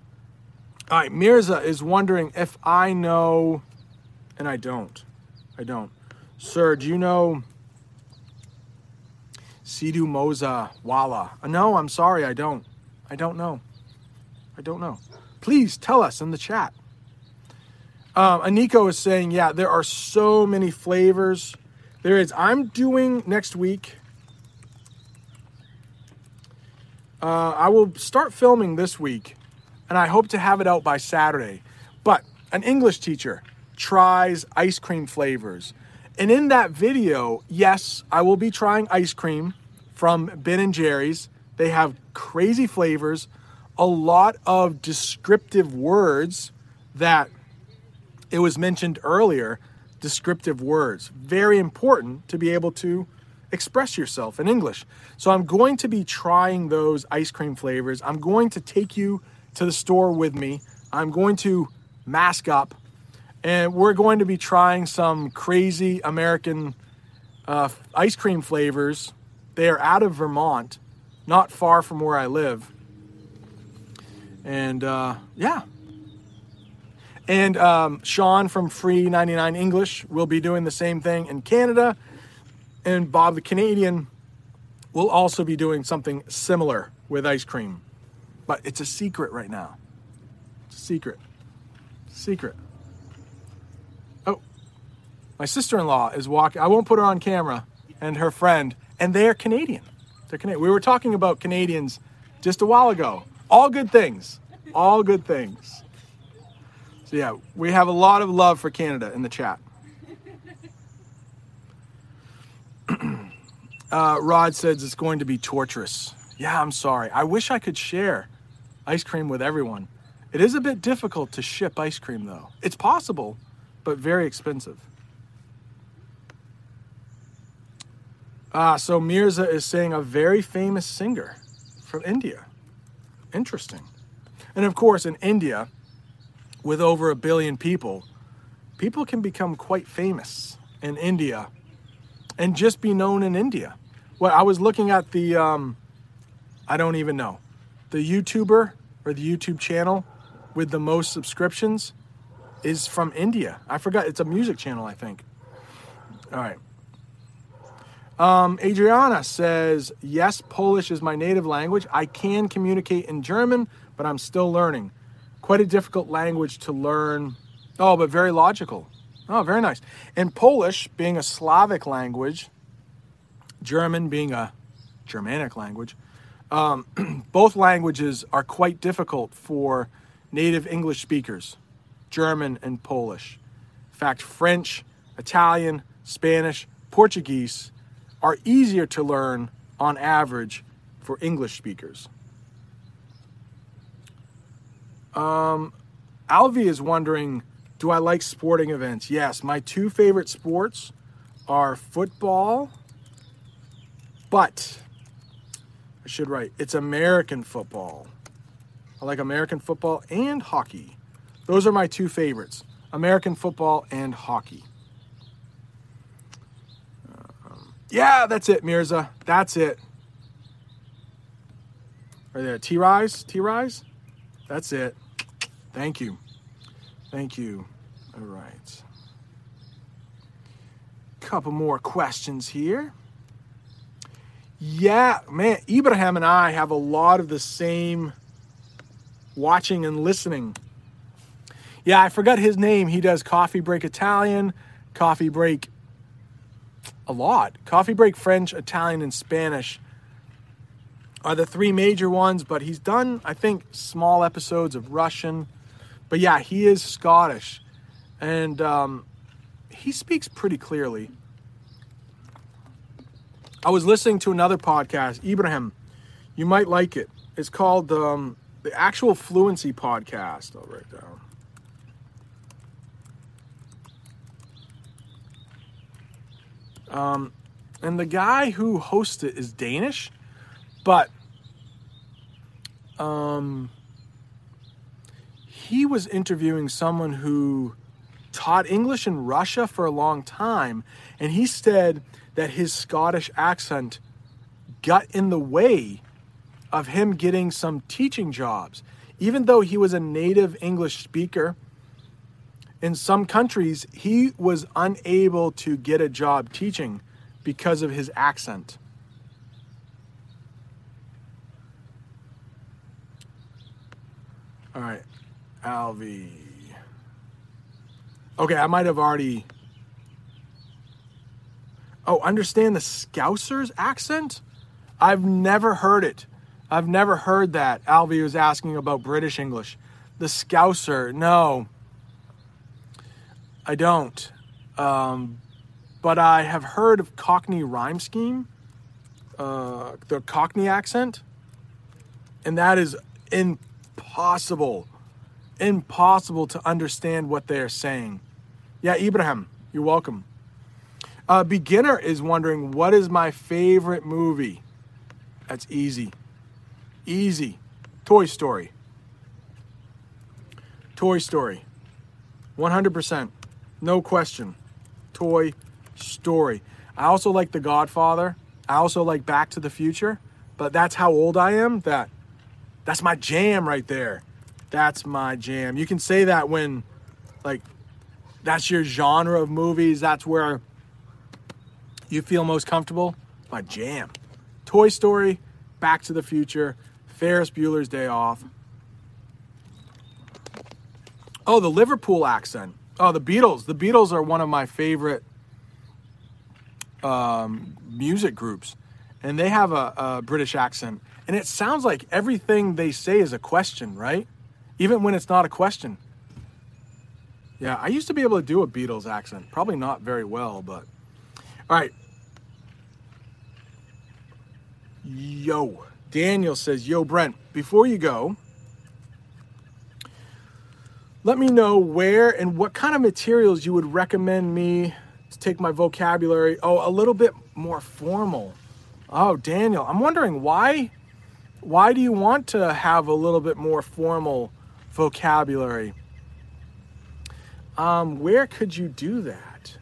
All right, Mirza is wondering if I know, and I don't. I don't. Sir, do you know Sidhu Moose Wala? Uh, no, I'm sorry, I don't. I don't know. I don't know. Please tell us in the chat. Um, Aniko is saying, yeah, there are so many flavors. There is. I'm doing next week. Uh, I will start filming this week, and I hope to have it out by Saturday. But an English teacher tries ice cream flavors. And in that video, yes, I will be trying ice cream from Ben and Jerry's. They have crazy flavors, a lot of descriptive words that it was mentioned earlier, descriptive words. Very important to be able to express yourself in English. So I'm going to be trying those ice cream flavors. I'm going to take you to the store with me. I'm going to mask up and we're going to be trying some crazy American uh, ice cream flavors. They are out of Vermont, not far from where I live. And uh, yeah. And um, Sean from Free 99 English will be doing the same thing in Canada. And Bob the Canadian will also be doing something similar with ice cream. But it's a secret right now. It's a secret. Secret. Oh, my sister in law is walking. I won't put her on camera, and her friend, and they're Canadian. They're Canadian. We were talking about Canadians just a while ago. All good things. All good things. So, yeah, we have a lot of love for Canada in the chat. [clears throat] uh, Rod says it's going to be torturous. Yeah, I'm sorry. I wish I could share ice cream with everyone. It is a bit difficult to ship ice cream, though. It's possible, but very expensive. Ah, so Mirza is saying a very famous singer from India. Interesting. And of course, in India, with over a billion people, people can become quite famous in India and just be known in India. Well, I was looking at the, um, I don't even know, the YouTuber or the YouTube channel with the most subscriptions is from India. I forgot, it's a music channel, I think. All right. Um, Adriana says, Yes, Polish is my native language. I can communicate in German, but I'm still learning. Quite a difficult language to learn. Oh, but very logical. Oh, very nice. And Polish, being a Slavic language, German being a Germanic language, um, [clears throat] both languages are quite difficult for native English speakers, German and Polish. In fact, French, Italian, Spanish, Portuguese are easier to learn on average for English speakers. Um, Alvi is wondering, do I like sporting events? Yes, my two favorite sports are football, but I should write, it's American football. I like American football and hockey. Those are my two favorites American football and hockey. Um, yeah, that's it, Mirza. That's it. Are there T-Series? T Rise? That's it. Thank you. Thank you. All right. Couple more questions here. Yeah, man, Ibrahim and I have a lot of the same watching and listening. Yeah, I forgot his name. He does Coffee Break Italian, Coffee Break a lot. Coffee Break French, Italian, and Spanish are the three major ones, but he's done, I think, small episodes of Russian. But yeah, he is Scottish. And um, he speaks pretty clearly. I was listening to another podcast, Ibrahim. You might like it. It's called um, the Actual Fluency Podcast. I'll write down. Um, and the guy who hosts it is Danish, but um, he was interviewing someone who taught English in Russia for a long time, and he said that his Scottish accent got in the way of him getting some teaching jobs. Even though he was a native English speaker, in some countries, he was unable to get a job teaching because of his accent. All right, Alvi. Okay, I might have already. Oh, understand the Scouser's accent? I've never heard it. I've never heard that. Alvi was asking about British English. The Scouser, no. I don't. Um, but I have heard of Cockney rhyme scheme, uh, the Cockney accent, and that is impossible, impossible to understand what they are saying. Yeah, Ibrahim, you're welcome. A beginner is wondering what is my favorite movie. That's easy, easy. Toy Story. Toy Story. 100%. No question. Toy Story. I also like The Godfather. I also like Back to the Future, but that's how old I am that that's my jam right there. That's my jam. You can say that when like that's your genre of movies, that's where you feel most comfortable. My jam. Toy Story, Back to the Future, Ferris Bueller's Day Off. Oh, the Liverpool accent. Oh, the Beatles. The Beatles are one of my favorite um, music groups, and they have a, a British accent, and it sounds like everything they say is a question, right? Even when it's not a question. Yeah, I used to be able to do a Beatles accent. Probably not very well, but all right. Yo, Daniel says, Yo, Brent, before you go, let me know where and what kind of materials you would recommend me to take my vocabulary. Oh, a little bit more formal. Oh, Daniel, I'm wondering why why do you want to have a little bit more formal vocabulary? Um, where could you do that?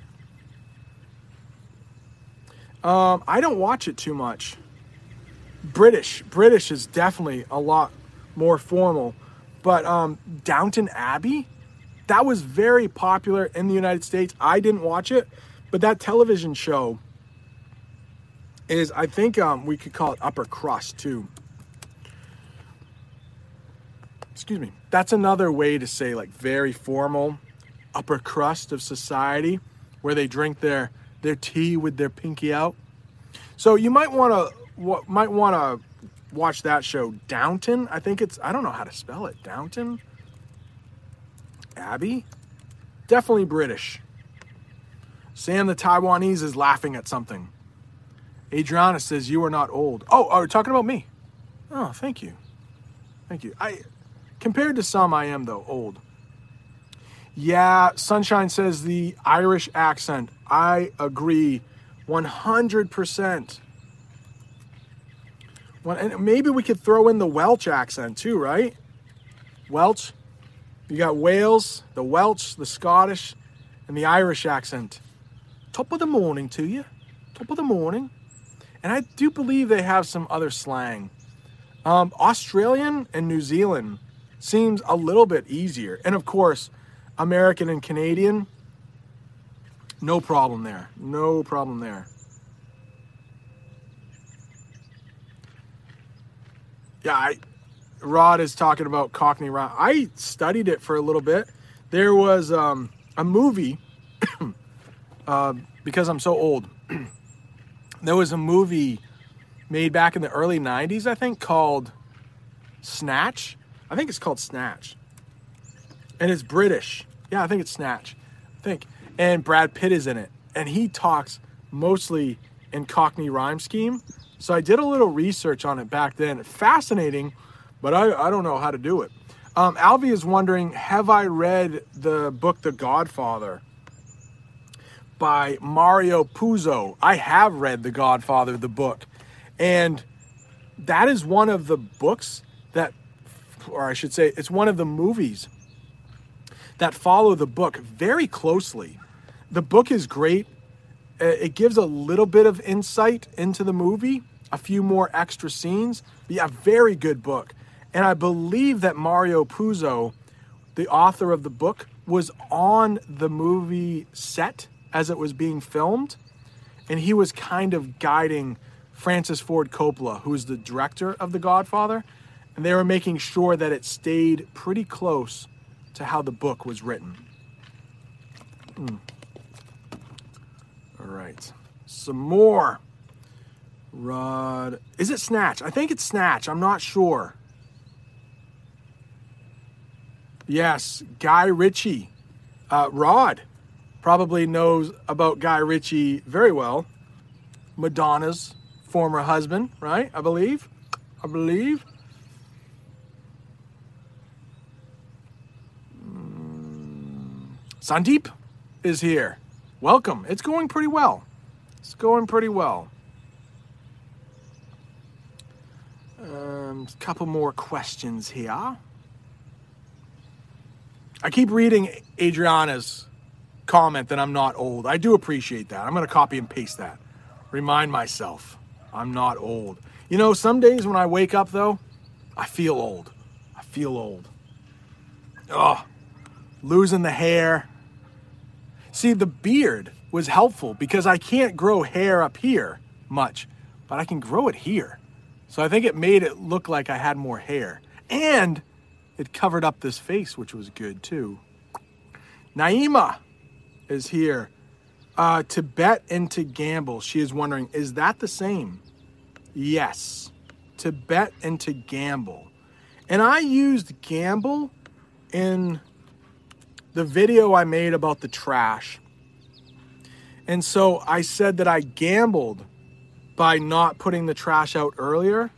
Um, I don't watch it too much. British, British is definitely a lot more formal. But um, Downton Abbey, that was very popular in the United States. I didn't watch it, but that television show is, I think um, we could call it upper crust too. Excuse me. That's another way to say like very formal upper crust of society where they drink their their tea with their pinky out. So you might want to might want to watch that show. Downton, I think it's, I don't know how to spell it. Downton? Abbey? Definitely British. Sam the Taiwanese is laughing at something. Adriana says, You are not old. Oh, are you talking about me? Oh, thank you. Thank you. I Compared to some, I am, though, old. Yeah, Sunshine says the Irish accent. I agree 100%. And maybe we could throw in the Welsh accent too, right? Welsh. You got Wales, the Welsh, the Scottish, and the Irish accent. Top of the morning to you. Top of the morning. And I do believe they have some other slang. Um, Australian and New Zealand seems a little bit easier. And of course, American and Canadian, no problem there. No problem there. Yeah, I, Rod is talking about Cockney rhyme. I studied it for a little bit. There was um, a movie, [clears throat] uh, because I'm so old. [clears throat] there was a movie made back in the early 90s, I think, called Snatch. I think it's called Snatch. And it's British. Yeah, I think it's Snatch. I think. And Brad Pitt is in it. And he talks mostly in Cockney rhyme scheme. So I did a little research on it back then. Fascinating, but I, I don't know how to do it. Um, Alvy is wondering Have I read the book The Godfather by Mario Puzo? I have read The Godfather, the book. And that is one of the books that, or I should say, it's one of the movies that follow the book very closely. The book is great. Uh, it gives a little bit of insight into the movie, a few more extra scenes. But yeah, very good book. And I believe that Mario Puzo, the author of the book, was on the movie set as it was being filmed. And he was kind of guiding Francis Ford Coppola, who is the director of The Godfather. And they were making sure that it stayed pretty close to how the book was written. Mm. All right. Some more. Rod. Is it Snatch? I think it's Snatch. I'm not sure. Yes, Guy Ritchie. Uh, Rod probably knows about Guy Ritchie very well. Madonna's former husband, right? I believe. I believe. Sandeep is here. Welcome. It's going pretty well. It's going pretty well. Um, a couple more questions here. I keep reading Adriana's comment that I'm not old. I do appreciate that. I'm going to copy and paste that. Remind myself I'm not old. You know, some days when I wake up, though, I feel old. I feel old. Oh, losing the hair, See, the beard was helpful because I can't grow hair up here much, but I can grow it here. So I think it made it look like I had more hair. And it covered up this face, which was good too. Naima is here. Uh, to bet and to gamble. She is wondering, is that the same? Yes. To bet and to gamble. And I used gamble in the video I made about the trash. And so I said that I gambled by not putting the trash out earlier.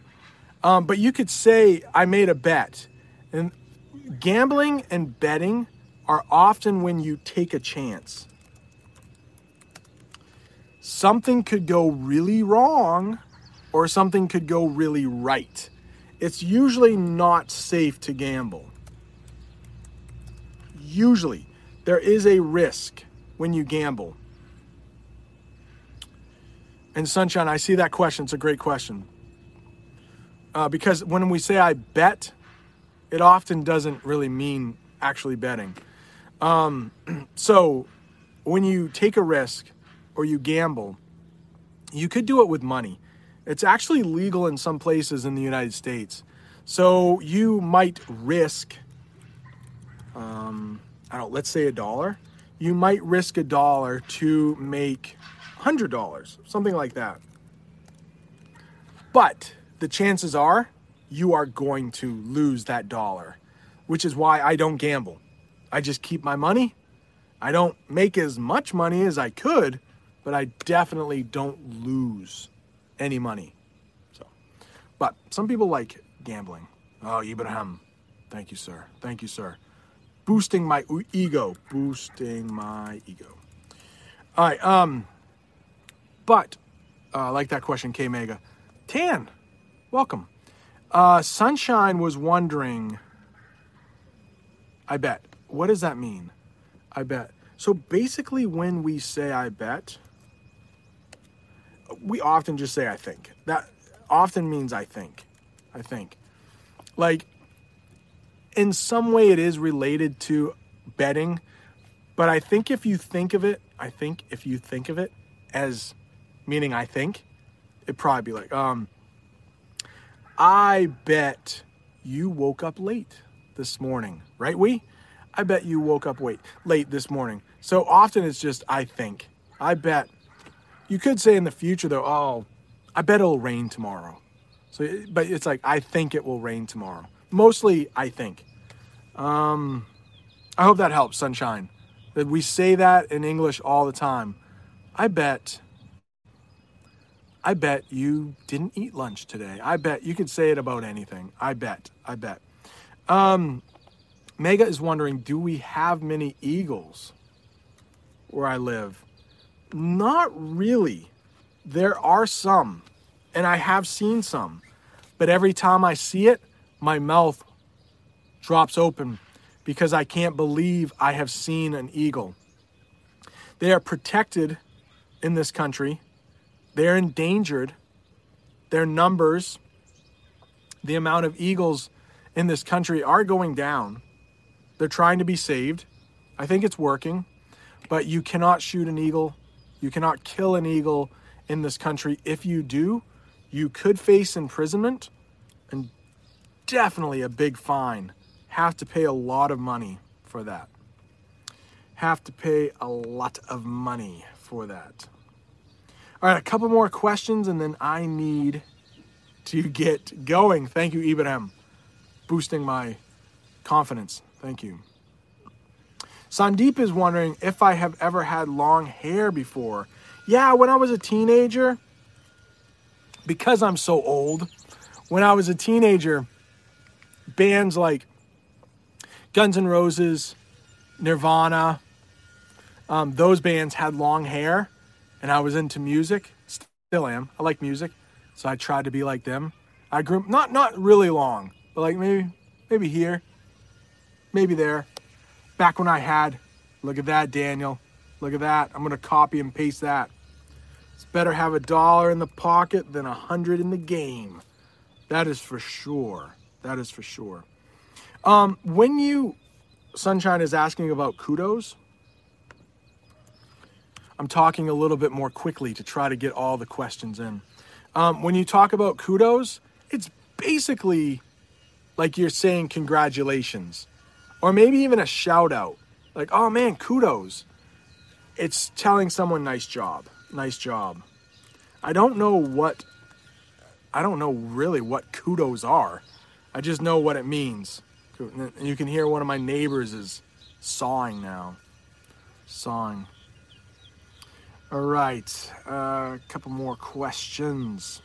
Um, but you could say I made a bet. And gambling and betting are often when you take a chance. Something could go really wrong or something could go really right. It's usually not safe to gamble usually there is a risk when you gamble. And Sunshine, I see that question. It's a great question. Uh, because when we say I bet, it often doesn't really mean actually betting. Um, [clears throat] so when you take a risk or you gamble, you could do it with money. It's actually legal in some places in the United States. So you might risk um, I don't let's say a dollar, you might risk a dollar to make $100, something like that. But the chances are you are going to lose that dollar, which is why I don't gamble. I just keep my money. I don't make as much money as I could, but I definitely don't lose any money. So, but some people like gambling. Oh, Ibrahim, Thank you, sir. Thank you, sir. Boosting my ego. Boosting my ego. All right. Um, but uh, like that question, K Mega. Tan, welcome. Uh, Sunshine was wondering. I bet. What does that mean? I bet. So basically, when we say I bet, we often just say I think. That often means I think. I think. Like, in some way, it is related to betting, but I think if you think of it, I think if you think of it as meaning I think, it'd probably be like, um, I bet you woke up late this morning, right? We? I bet you woke up late late this morning. So often it's just I think. I bet. You could say in the future though, oh, I bet it'll rain tomorrow. So, but it's like I think it will rain tomorrow. Mostly, I think. Um, I hope that helps, sunshine. That we say that in English all the time. I bet. I bet you didn't eat lunch today. I bet you could say it about anything. I bet. I bet. Um, Mega is wondering, do we have many eagles where I live? Not really. There are some and I have seen some. But every time I see it, my mouth drops open because I can't believe I have seen an eagle. They are protected in this country, they're endangered. Their numbers, the amount of eagles in this country are going down. They're trying to be saved. I think it's working, but you cannot shoot an eagle. You cannot kill an eagle in this country. If you do, you could face imprisonment and definitely a big fine. Have to pay a lot of money for that. Have to pay a lot of money for that. All right, a couple more questions and then I need to get going. Thank you, Ibrahim. Boosting my confidence. Thank you. Sandeep is wondering if I have ever had long hair before. Yeah, when I was a teenager, because I'm so old, when I was a teenager, bands like Guns N' Roses, Nirvana, um, those bands had long hair, and I was into music. Still am. I like music, so I tried to be like them. I grew not not really long, but like maybe maybe here, maybe there. Back when I had, look at that, Daniel. Look at that. I'm gonna copy and paste that. It's better have a dollar in the pocket than a hundred in the game. That is for sure. That is for sure. Um, when you, Sunshine is asking about kudos, I'm talking a little bit more quickly to try to get all the questions in. Um, when you talk about kudos, it's basically like you're saying congratulations or maybe even a shout out like, oh man, kudos. It's telling someone nice job. Nice job. I don't know what, I don't know really what kudos are. I just know what it means. You can hear one of my neighbors is sawing now. Sawing. All right, a uh, couple more questions.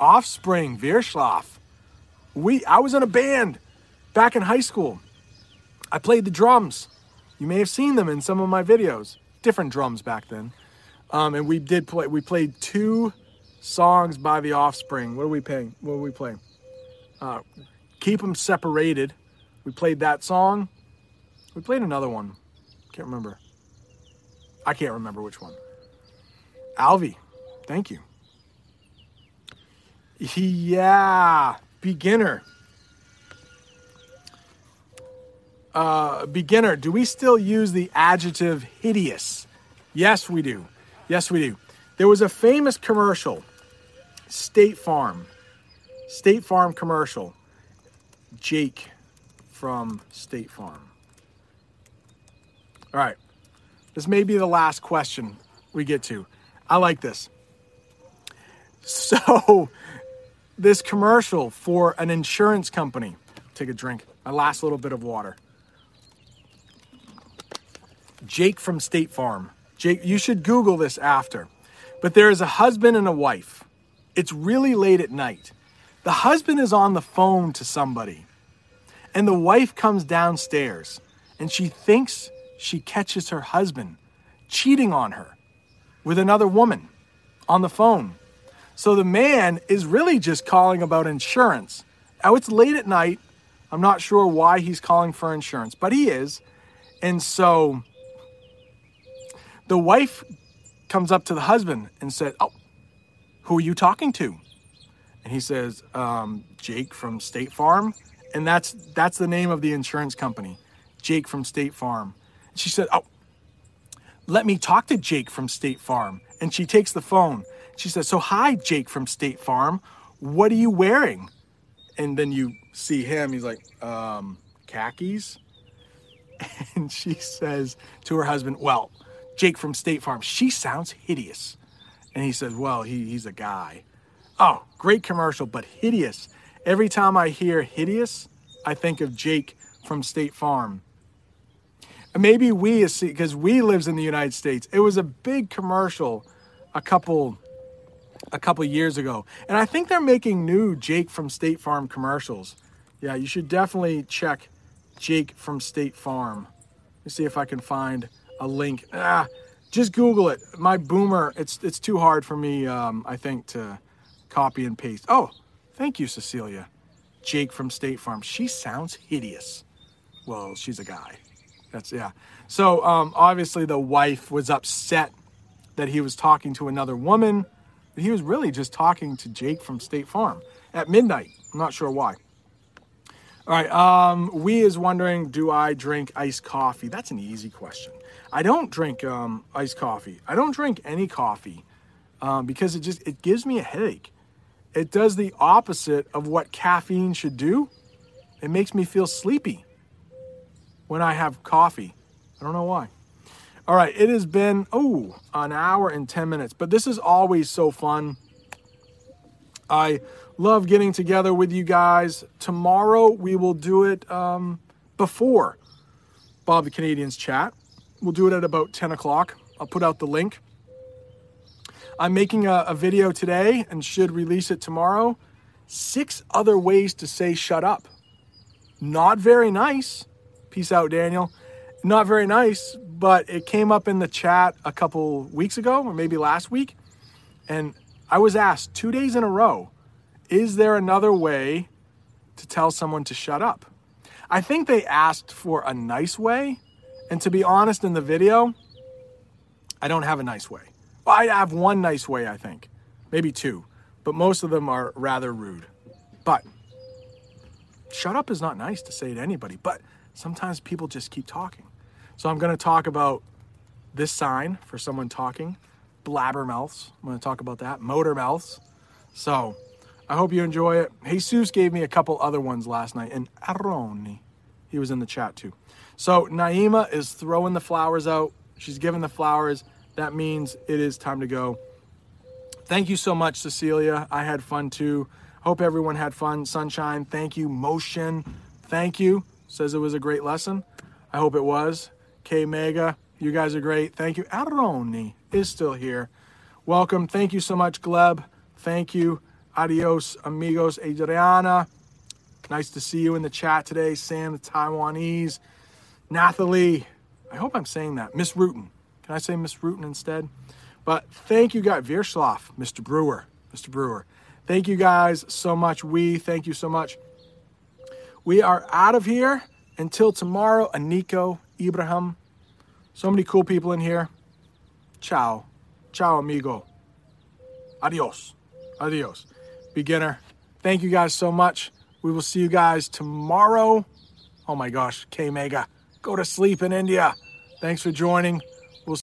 Offspring, Virschlaf. We, I was in a band back in high school. I played the drums. You may have seen them in some of my videos. Different drums back then. Um, and we did play. We played two songs by The Offspring. What are we playing? What are we playing? Uh, Keep them separated. We played that song. We played another one. Can't remember. I can't remember which one. Alvi, thank you. Yeah, beginner. Uh, beginner. Do we still use the adjective hideous? Yes, we do. Yes, we do. There was a famous commercial, State Farm. State Farm commercial. Jake from State Farm. All right. This may be the last question we get to. I like this. So, [laughs] this commercial for an insurance company. Take a drink. My last little bit of water. Jake from State Farm. Jake, you should Google this after. But there is a husband and a wife. It's really late at night. The husband is on the phone to somebody. And the wife comes downstairs and she thinks she catches her husband cheating on her with another woman on the phone. So the man is really just calling about insurance. Now it's late at night. I'm not sure why he's calling for insurance, but he is. And so the wife comes up to the husband and said, Oh, who are you talking to? And he says, um, Jake from State Farm. And that's that's the name of the insurance company, Jake from State Farm. And she said, Oh, let me talk to Jake from State Farm. And she takes the phone. She says, So, hi, Jake from State Farm. What are you wearing? And then you see him. He's like, um, khakis. [laughs] And she says to her husband, Well, Jake from State Farm, she sounds hideous. And he says, Well, he, he's a guy. Oh, great commercial, but hideous. Every time I hear hideous, I think of Jake from State Farm. Maybe we, because we lives in the United States, it was a big commercial a couple a couple years ago. And I think they're making new Jake from State Farm commercials. Yeah, you should definitely check Jake from State Farm. Let me see if I can find a link. Ah, just Google it. My boomer, it's it's too hard for me, um, I think, to copy and paste. Oh, thank you, Cecilia. Jake from State Farm. She sounds hideous. Well, she's a guy. That's yeah. So um, obviously the wife was upset that he was talking to another woman. But He was really just talking to Jake from State Farm at midnight. I'm not sure why. All right. Um, we is wondering, do I drink iced coffee? That's an easy question. I don't drink um, iced coffee. I don't drink any coffee um, because it just it gives me a headache. It does the opposite of what caffeine should do. It makes me feel sleepy when I have coffee. I don't know why. All right, it has been, oh, an hour and 10 minutes, but this is always so fun. I love getting together with you guys. Tomorrow we will do it um, before Bob the Canadians chat. We'll do it at about 10 o'clock. I'll put out the link. I'm making a, a video today and should release it tomorrow. Six other ways to say shut up. Not very nice. Peace out, Daniel not very nice, but it came up in the chat a couple weeks ago or maybe last week. And I was asked two days in a row, is there another way to tell someone to shut up? I think they asked for a nice way. And to be honest, in the video, I don't have a nice way. Well, I have one nice way, I think, maybe two, but most of them are rather rude. But shut up is not nice to say to anybody, but sometimes people just keep talking. So I'm going to talk about this sign for someone talking, blabbermouths. I'm going to talk about that, motor mouths. So I hope you enjoy it. Jesus gave me a couple other ones last night, and Aroni, he was in the chat too. So Naima is throwing the flowers out. She's giving the flowers. That means it is time to go. Thank you so much, Cecilia. I had fun too. Hope everyone had fun. Sunshine, thank you. Motion, thank you. Says it was a great lesson. I hope it was. K Mega. You guys are great. Thank you. Aroni is still here. Welcome. Thank you so much, Gleb. Thank you. Adios, amigos. Adriana. Nice to see you in the chat today. Sam, the Taiwanese. Nathalie. I hope I'm saying that. Miss Rutan. Can I say Miss Rutan instead? But thank you, guys. Virslav, Mr. Brewer. Mr. Brewer. Thank you guys so much. We thank you so much. We are out of here until tomorrow. Aniko, Ibrahim. So many cool people in here. Ciao. Ciao, amigo. Adios. Adios. Beginner. Thank you guys so much. We will see you guys tomorrow. Oh my gosh, K Mega. Go to sleep in India. Thanks for joining.